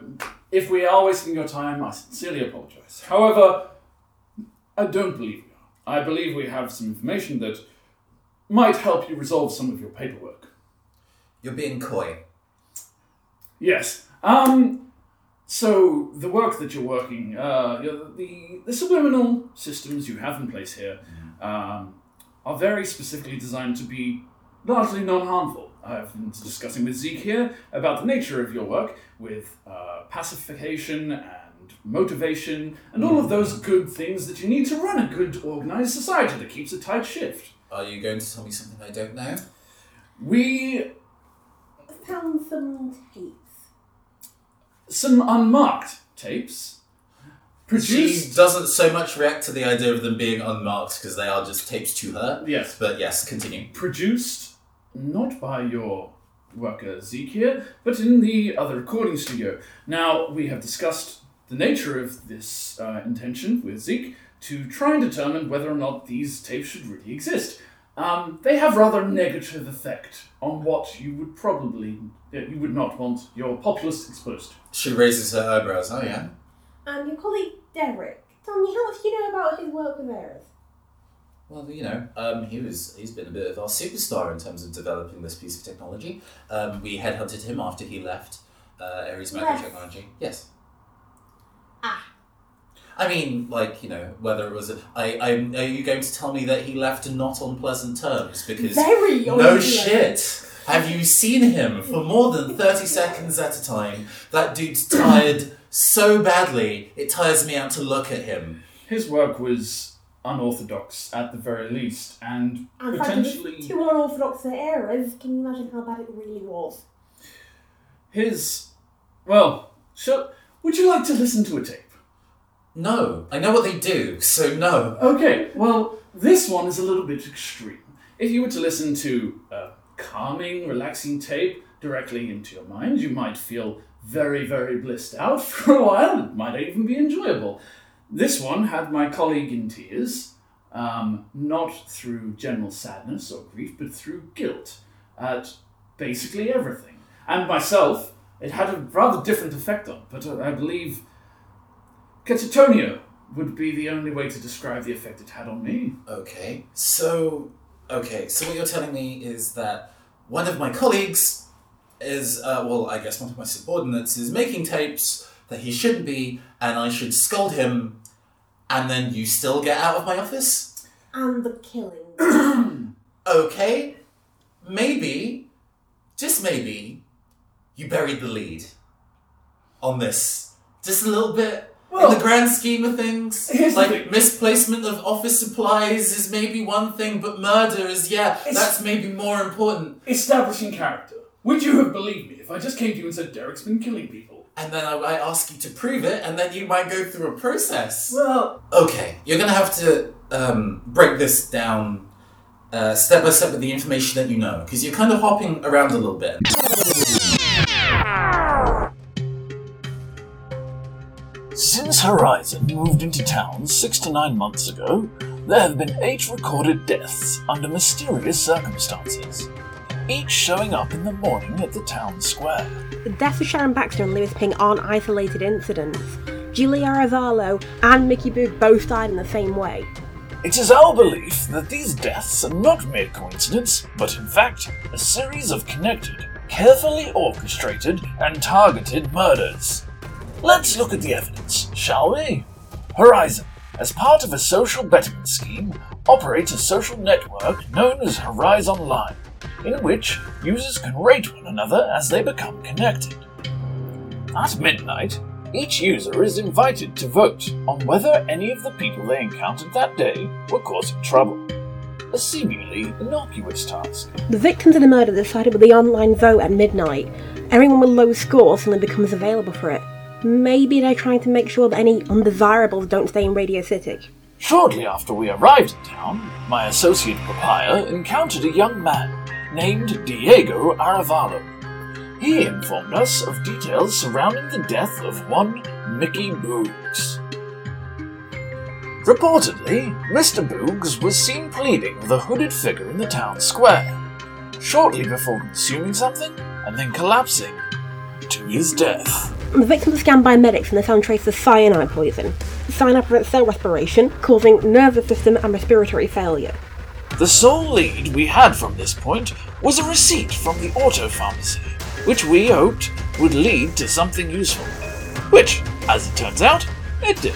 if we are wasting your time, I sincerely apologize. However, I don't believe we are. I believe we have some information that might help you resolve some of your paperwork. You're being coy. Yes. Um. So the work that you're working, uh, the the subliminal systems you have in place here, um, are very specifically designed to be largely non-harmful. I've been discussing with Zeke here about the nature of your work with uh, pacification and motivation and all of those good things that you need to run a good organized society that keeps a tight shift. Are you going to tell me something I don't know? We Found some tapes. some unmarked tapes produced. She doesn't so much react to the idea of them being unmarked because they are just tapes to her. Yes, But yes, continue. produced not by your worker Zeke here, but in the other recording studio. Now, we have discussed the nature of this uh, intention with Zeke to try and determine whether or not these tapes should really exist. Um, they have rather negative effect on what you would probably that you would not want your populace exposed to. She raises her eyebrows. Oh yeah. And your colleague Derek, tell me how much do you know about his work with Ares? Well, you know, um, he was he's been a bit of our superstar in terms of developing this piece of technology. Um, we headhunted him after he left uh, Ares Left. Microtechnology. Yes. Ah. I mean, like you know, whether it was a, I, I are you going to tell me that he left not on pleasant terms because Very no unpleasant. shit. Have you seen him for more than thirty seconds at a time? That dude's tired so badly it tires me out to look at him. His work was unorthodox at the very least, and And potentially with two unorthodox Ares, can you imagine how bad it really was? his. Well, shall, would you like to listen to a tape? No, I know what they do, so no. Okay, well, this one is a little bit extreme. If you were to listen to a calming, relaxing tape directly into your mind, you might feel very, very blissed out for a while. It might even be enjoyable. This one had my colleague in tears, um, not through general sadness or grief, but through guilt at basically everything. And myself, it had a rather different effect on, but I believe catatonia would be the only way to describe the effect it had on me. Okay, so okay, so what you're telling me is that one of my colleagues is, uh, well, I guess one of my subordinates is making tapes that he shouldn't be, and I should scold him, and then you still get out of my office? And the killing. Okay, maybe, just maybe, you buried the lead on this. Just a little bit. Well, in the grand scheme of things, here's the like thing. misplacement of office supplies is maybe one thing, but murder is yeah, It's- that's maybe more important. Establishing character. Would you have believed me if I just came to you and said Derek's been killing people? And then I, I ask you to prove it, and then you might go through a process. Well, Okay, you're gonna have to um, break this down uh, step by step with the information that you know, because you're kind of hopping around a little bit. Since Horizon moved into town six to nine months ago, there have been eight recorded deaths under mysterious circumstances, each showing up in the morning at the town square. The deaths of Sharon Baxter and Lewis Ping aren't isolated incidents. Julia Aravalo and Mickey Boog both died in the same way. It is our belief that these deaths are not mere coincidence, but in fact a series of connected, carefully orchestrated, and targeted murders. Let's look at the evidence, shall we? Horizon, as part of a social betterment scheme, operates a social network known as Horizon Line, in which users can rate one another as they become connected. At midnight, each user is invited to vote on whether any of the people they encountered that day were causing trouble. A seemingly innocuous task. The victims of the murder decided with the online vote at midnight. Everyone with low scores suddenly becomes available for it. Maybe they're trying to make sure that any undesirables don't stay in Radio City. Shortly after we arrived in town, my associate Papaya encountered a young man named Diego Aravalo. He informed us of details surrounding the death of one Mickey Boogs. Reportedly, Mr. Boogs was seen pleading with a hooded figure in the town square, shortly before consuming something and then collapsing to his death. The victims were scanned by medics and they found traces of cyanide poison. Cyanide prevents cell respiration, causing nervous system and respiratory failure. The sole lead we had from this point was a receipt from the auto pharmacy, which we hoped would lead to something useful. Which, as it turns out, it did.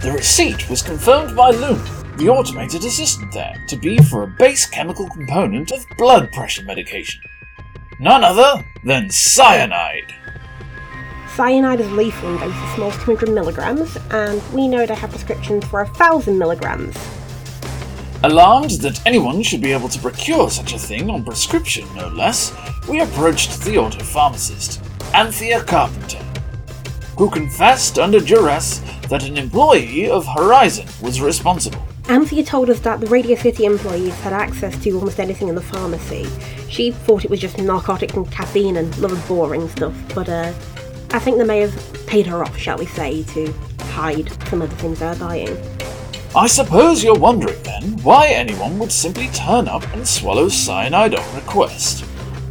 The receipt was confirmed by Loom, the automated assistant there, to be for a base chemical component of blood pressure medication. None other than cyanide. Cyanide is lethal in doses small as 200 milligrams, and we know they have prescriptions for 1,000 milligrams. Alarmed that anyone should be able to procure such a thing on prescription, no less, we approached the auto pharmacist, Anthea Carpenter, who confessed under duress that an employee of Horizon was responsible. Anthea told us that the Radio City employees had access to almost anything in the pharmacy. She thought it was just narcotics and caffeine and a lot of boring stuff, but uh, I think they may have paid her off, shall we say, to hide some of the things they're buying. I suppose you're wondering then why anyone would simply turn up and swallow cyanide on request.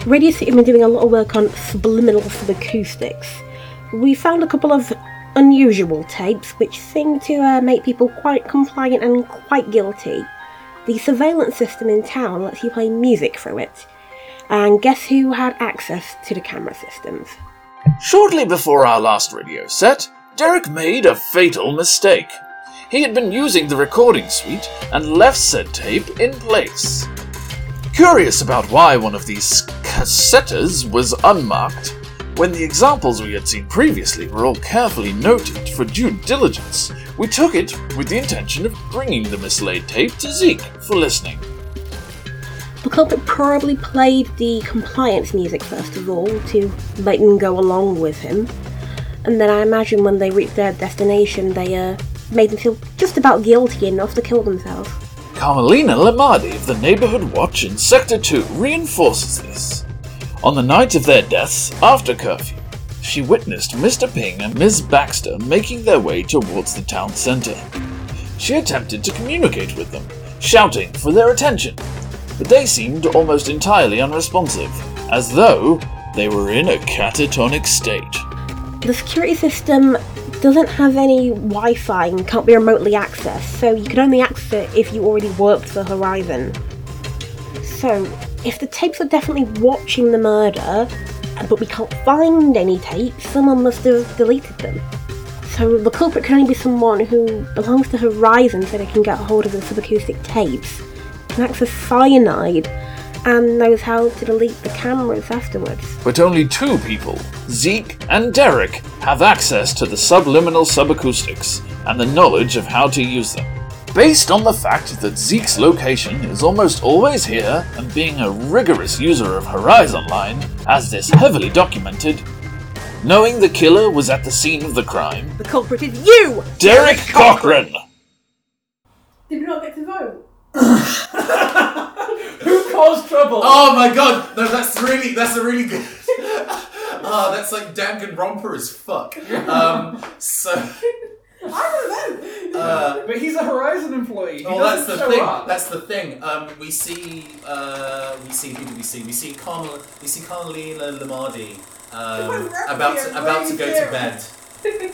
Radio City have been doing a lot of work on subliminal subacoustics. We found a couple of unusual tapes which seem to uh, make people quite compliant and quite guilty. The surveillance system in town lets you play music through it. And guess who had access to the camera systems? Shortly before our last radio set, Derek made a fatal mistake. He had been using the recording suite and left said tape in place. Curious about why one of these cassettes was unmarked, when the examples we had seen previously were all carefully noted for due diligence, we took it with the intention of bringing the mislaid tape to Zeke for listening. The culprit probably played the compliance music first of all to make them go along with him. And then I imagine when they reached their destination, they uh, made them feel just about guilty enough to kill themselves. Carmelina Lamardi of the Neighborhood Watch in Sector 2 reinforces this. On the night of their deaths, after curfew, she witnessed Mr. Ping and Ms. Baxter making their way towards the town center. She attempted to communicate with them, shouting for their attention, but they seemed almost entirely unresponsive, as though they were in a catatonic state. The security system doesn't have any Wi Fi and can't be remotely accessed, so you can only access it if you already worked for Horizon. So, if the tapes are definitely watching the murder, but we can't find any tapes, someone must have deleted them. So the culprit can only be someone who belongs to Horizon so they can get hold of the subacoustic tapes, can access cyanide, and knows how to delete the cameras afterwards. But only two people, Zeke and Derek, have access to the subliminal subacoustics and the knowledge of how to use them. Based on the fact that Zeke's location is almost always here, and being a rigorous user of Horizon Line, as this heavily documented, knowing the killer was at the scene of the crime, The culprit is you! Derek Cochran! Did we not get to vote? Who caused trouble? Oh my god, no, that's really, that's a really good. Ah, that's like Danganronpa as fuck. Um, so, I don't know. Uh, But he's a Horizon employee. He Oh, that's the show thing. up. That's the thing. Um, we see, uh, we see who do we see? We see Carmel, we see Carmelina Lamardi um, about to, about to go to bed.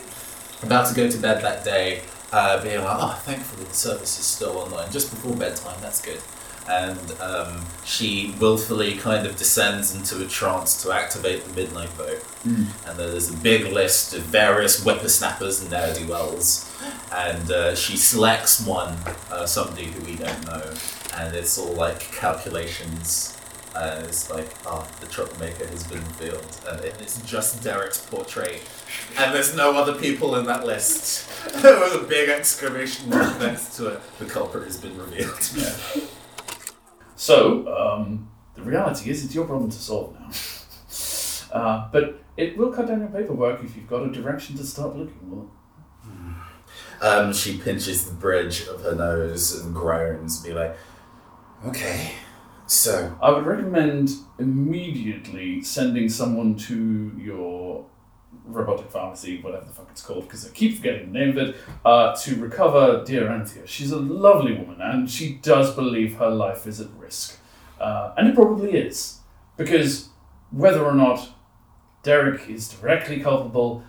about to go to bed that day, uh, being like, oh, thankfully the service is still online just before bedtime. That's good. And um, she willfully kind of descends into a trance to activate the midnight boat. Hmm. And then there's a big list of various whippersnappers and ne'er do wells. And uh, she selects one, uh, somebody who we don't know. And it's all like calculations. And it's like, ah, the troublemaker has been revealed. And it- it's just Derek's portrait. And there's no other people in that list. With a big exclamation mark next to it. The culprit has been revealed. Yeah. So, um, the reality is, it's your problem to solve now. Uh, but it will cut down your paperwork if you've got a direction to start looking. Well, Um, she pinches the bridge of her nose and groans, be like, okay, so. I would recommend immediately sending someone to your robotic pharmacy, whatever the fuck it's called, because I keep forgetting the name of it, uh, to recover dear Anthea. She's a lovely woman, and she does believe her life is at risk. Uh, and it probably is. Because whether or not Derek is directly culpable,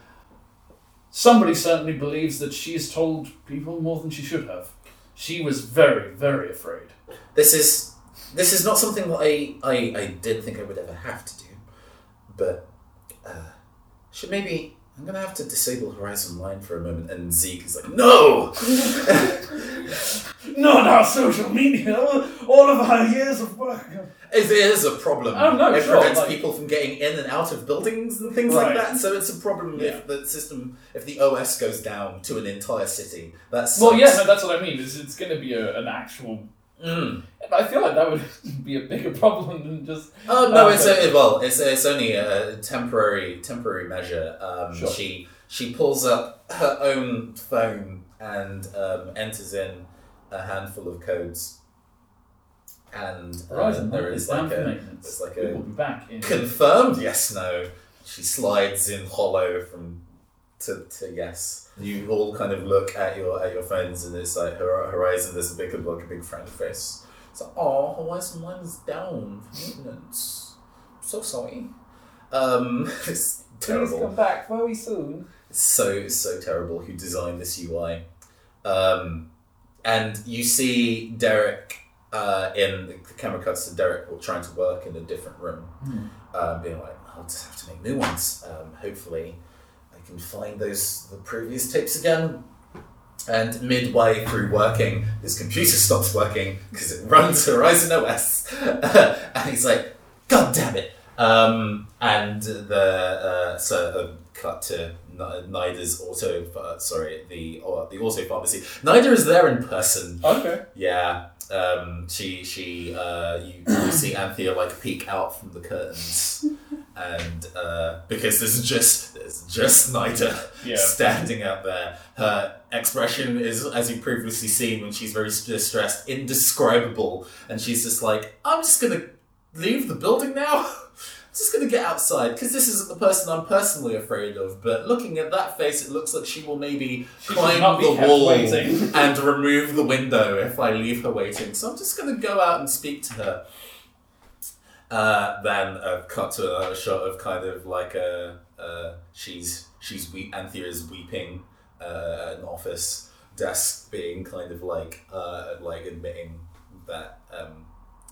somebody certainly believes that she has told people more than she should have. She was very, very afraid. This is this is not something that I, I, I did think I would ever have to do, but should maybe I'm gonna have to disable Horizon Line for a moment. And Zeke is like, no. Not our social media. All of our years of work. It is a problem. Oh, no, it sure, prevents like- people from getting in and out of buildings and things Right. like that. So it's a problem Yeah. if the system, if the OS goes down to an entire city. That's Well, yeah, no, that's what I mean. Is it's going to be a, an actual. Mm. I feel like that would be a bigger problem than just. Oh no, Um, it's a, well, it's it's only a temporary temporary measure. Um, Sure. She she pulls up her own phone and um, enters in a handful of codes, and uh, Horizon there is like a maintenance. it's like a we'll be back in. confirmed yes no. She slides in hollow from to, to yes. You all kind of look at your at your phones and it's like Hor- Horizon. There's a big like a big friend face. It's like oh Horizon line is down for maintenance. So sorry. Um, it's terrible. back very soon. So so terrible. Who designed this UI? Um, and you see Derek uh, in the camera cuts to Derek trying to work in a different room, um, being like, "I'll just have to make new ones. Um, hopefully, can find those the previous tapes again." And midway through working, his computer stops working because it runs Horizon OS, and he's like, "God damn it!" Um, and the uh, so uh, cut to Nida's auto, uh, sorry, the uh, the auto pharmacy. Nida is there in person. Okay. Yeah. Um, she she uh, you, you see Anthea like peek out from the curtains, and uh, because there's just there's just Nida Yeah. standing out there. Her expression is, as you've previously seen, when she's very distressed, indescribable, and she's just like, "I'm just gonna leave the building now." I'm Just gonna get outside because this isn't the person I'm personally afraid of. But looking at that face, it looks like she will maybe She climb the wall and remove the window if I leave her waiting. So I'm just to go out and speak to her. Uh, then uh, cut to a shot of kind of like a uh, she's she's we Anthea is weeping uh, an office desk, being kind of like uh, like admitting that um,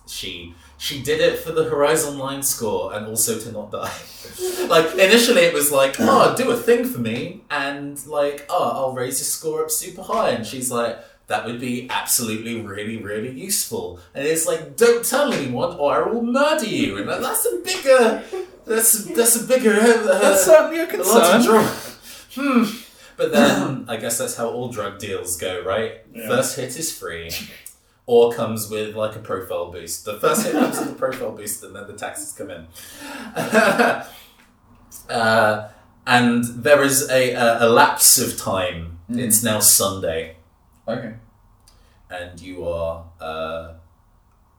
she she did it for the Horizon Line score and also to not die. like initially it was like, oh, do a thing for me, and like, oh, I'll raise your score up super high, and she's like. That would be absolutely really, really useful. And it's like, don't tell anyone or I will murder you. And that's a bigger, that's that's a bigger. Uh, That's certainly a a concern. of drug. Hmm. But then I guess that's how all drug deals go, right? Yeah. First hit is free, or comes with like a profile boost. The first hit comes with a profile boost, and then the taxes come in. uh, and there is a, a, a lapse of time. Mm. It's now Sunday, Okay. and you are uh,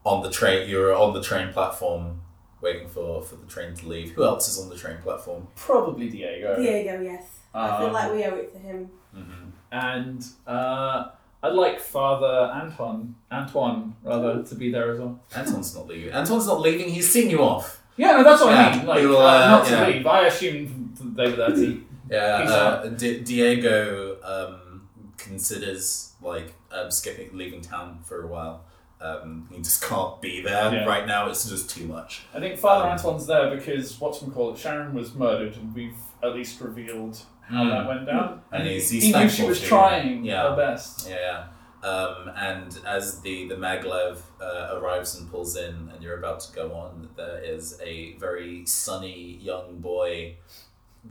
on the train. You're on the train platform, waiting for, for the train to leave. Who else is on the train platform? Probably Diego. Diego, yes. I feel Um, like we owe it to him. Mm-hmm. and uh, I'd like Father Antoine, Antoine rather, to be there as well. Anton's not leaving. Anton's not leaving. He's seen you off. Yeah, no, that's what Yeah, I mean. Like, will, uh, uh, not to yeah. leave. I assumed they were there to. Yeah, Peace uh, Di- Diego um, considers like um, skipping, leaving town for a while. Um, he just can't be there Yeah. right now. It's just too much. I think Father Um, Antoine's there because what's we call it? Sharon was murdered, and we've at least revealed how Mm. that went down. And he's, he's he knew she was to you. trying Yeah. her best. Yeah. Um, and as the the maglev uh, arrives and pulls in, and you're about to go on, there is a very sunny young boy.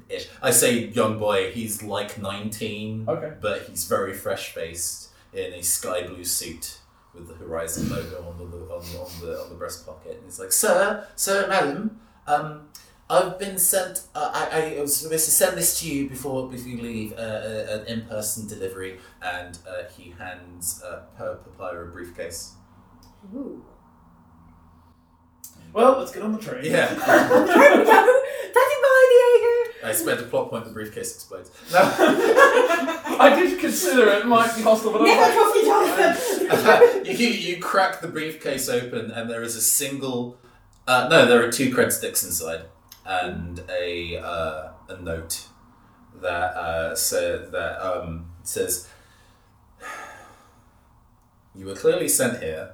Ish. I say young boy. He's like nineteen, Okay. but he's very fresh faced in a sky blue suit with the Horizon logo on the on the on the, on the breast pocket. And he's like, "Sir, sir, madam, um, I've been sent. Uh, I, I was supposed to send this to you before before you leave. Uh, uh, an in person delivery." And uh, he hands uh, her Papaya a briefcase. Ooh. Well, let's get on the train. Yeah, Daddy bye, Diego! I spent a plot point. The briefcase explodes. I did consider it might be hostile, but Never was like, trust each other! you, you crack the briefcase open, and there is a single. Uh, no, there are two cred sticks inside, and a uh, a note that uh, sa- that um, says, "You were clearly sent here.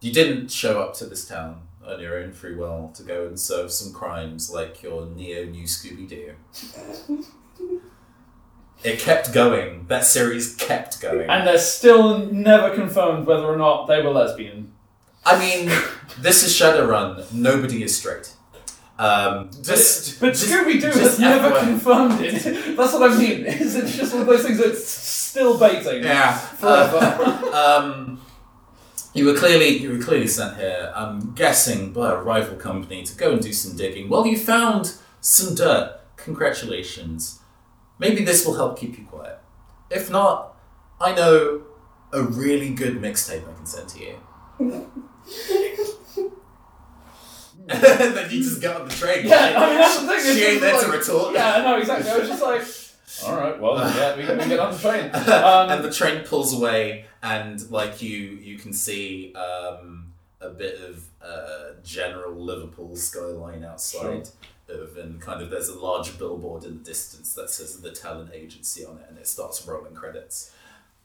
You didn't show up to this town on your own free will to go and serve some crimes like your neo new Scooby Doo." It kept going. That series kept going. and they're still never confirmed whether or not they were lesbian. I mean, this is Shadowrun. Nobody is straight. Um, just, But just- Scooby Doo has never confirmed it. That's what I mean. Is it's just one of those things that's still baiting. Yeah. Forever. Um, you were clearly you were clearly sent here. I'm guessing by a rival company to go and do some digging. Well, you found some dirt. Congratulations. Maybe this will help keep you quiet. If not, I know a really good mixtape I can send to you. and then you just get on the train. Yeah, I mean that's the thing. She ain't just there to retort. Yeah, I know exactly. I was just like, all right, well, yeah, we can we get on the train. and Um, the train pulls away, and like you, you can see um, a bit of uh, general Liverpool skyline outside. Of and kind of there's a large billboard in the distance that says the talent agency on it, and it starts rolling credits.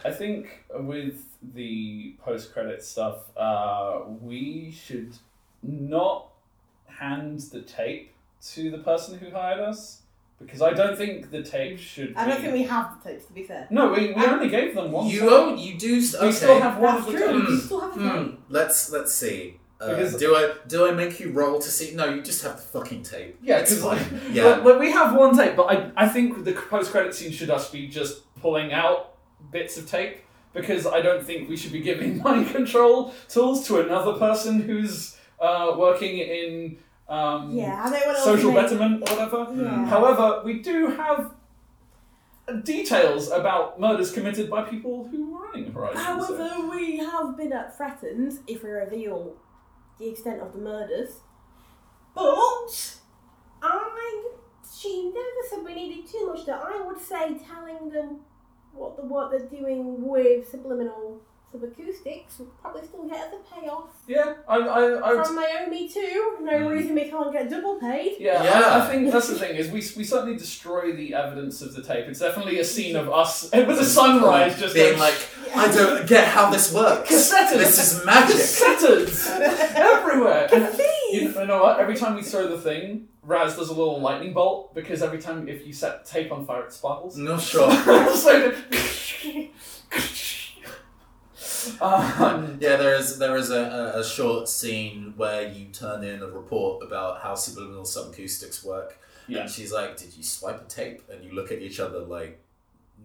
I think with the post credit stuff, uh, we should not hand the tape to the person who hired us because I don't think the tape should. I don't be- think we have the tapes, to be fair. No, we, we only gave them one. You tape. own, you do. s- Okay. We still have one That's of the true, tapes. we still have the tape. Let's let's see. Uh, Because- do I do I make you roll to see? No, you just have the fucking tape. Yeah, it's because fine. like, yeah. well, well, we have one tape, but I, I think the post credit scene should just be just pulling out bits of tape because I don't think we should be giving mind control tools to another person who's uh, working in um, Yeah, I don't want to social automate- betterment or whatever. Yeah. However, we do have details about murders committed by people who were running Horizon. so- However, we have been uh, threatened if we reveal the extent of the murders. But I, she never said we needed too much. That I would say telling them what the work they're doing with subliminal subacoustics would probably still get us a payoff. Yeah, I, I, I would From Naomi too. No Mm. reason we can't get double paid. Yeah, I, Yeah. I think that's the thing is we, we certainly destroy the evidence of the tape. It's definitely a scene of us with a sunrise just being going, like, I don't get how this works. Cassettes. This is magic. cassettes everywhere. And Please. you know what? Every time we throw the thing, Raz does a little lightning bolt because every time if you set tape on fire, it sparkles. No sure. so, um, Yeah, there is there is a, a, a short scene where you turn in a report about how subliminal subacoustics work. yeah. And she's like, Did you swipe a tape? And you look at each other like,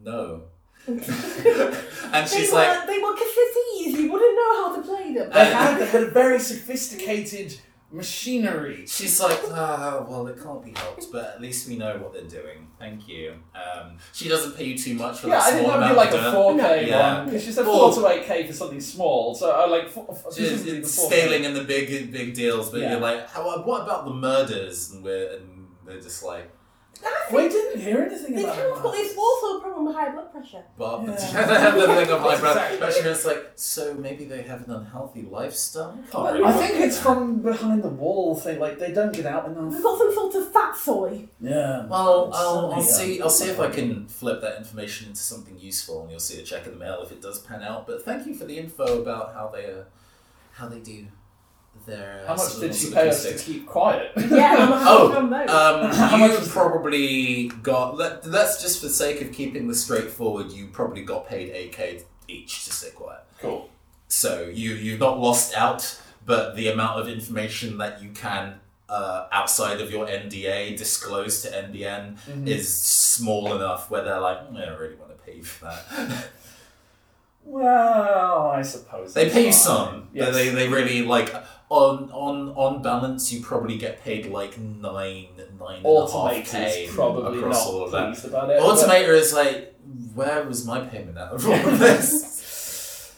No. and They she's were, like they were cassettees. You wouldn't know how to play them. They had, they had a very sophisticated machinery. She's like, ah, well, it can't be helped, but at least we know what they're doing. Thank you. Um, she doesn't pay you too much for Yeah, that I think small that would be amount like a 4K Yeah. one because she said Four. 4 to 8K for something small. So I like four, It's, presumably the it's 4K. scaling in the big big deals, but Yeah. you're like, how, what about the murders? And we're and they're just like, We didn't hear anything This about town's got that. this also a problem with high blood pressure. But Yeah. the thing of high blood Exactly. pressure is like, so maybe they have an unhealthy lifestyle. Can't really I work think it's from behind the wall thing. Like they don't get out We've enough. got some sort of fat soy. Yeah. Well, I'll, I'll certainly, see. I'll see if I can flip that information into something useful, and you'll see a check in the mail if it does pan out. But thank you for the info about how they, uh, how they do their. Uh, How much did she pay us to keep quiet? Yeah, I'm a Oh, from those. Um, How much you probably got. Let, that's just for the sake of keeping this straightforward. You probably got paid eight k each to stay quiet. cool. So you you've not lost out, but the amount of information that you can uh, outside of your NDA disclose to NBN Mm-hmm. is small enough where they're like, "Mm, I don't really want to pay for that. Well, I suppose they that's pay you fine. some. Yes. They, they really like on on on balance. You probably get paid like nine nine and a half Automator's k probably across not all of that. about it. Automator is like, where was my payment out of all of this?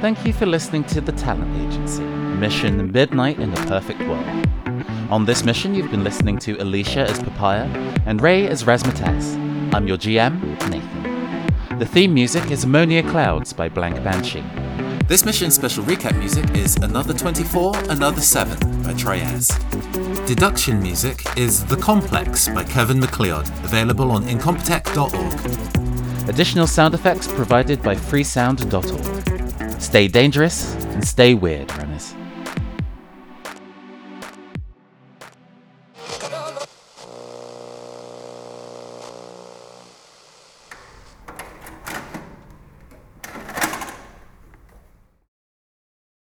Thank you for listening to The Talent Agency, Mission Midnight in the Perfect World. On this mission, you've been listening to Alicia as Papaya and Ray as Razmataz. I'm your GM, Nathan. The theme music is Ammonia Clouds by Blank Banshee. This mission's special recap music is Another 24, Another 7 by Triaz. Deduction music is The Complex by Kevin MacLeod, available on incompetech.org. Additional sound effects provided by freesound.org. Stay dangerous and stay weird, runners.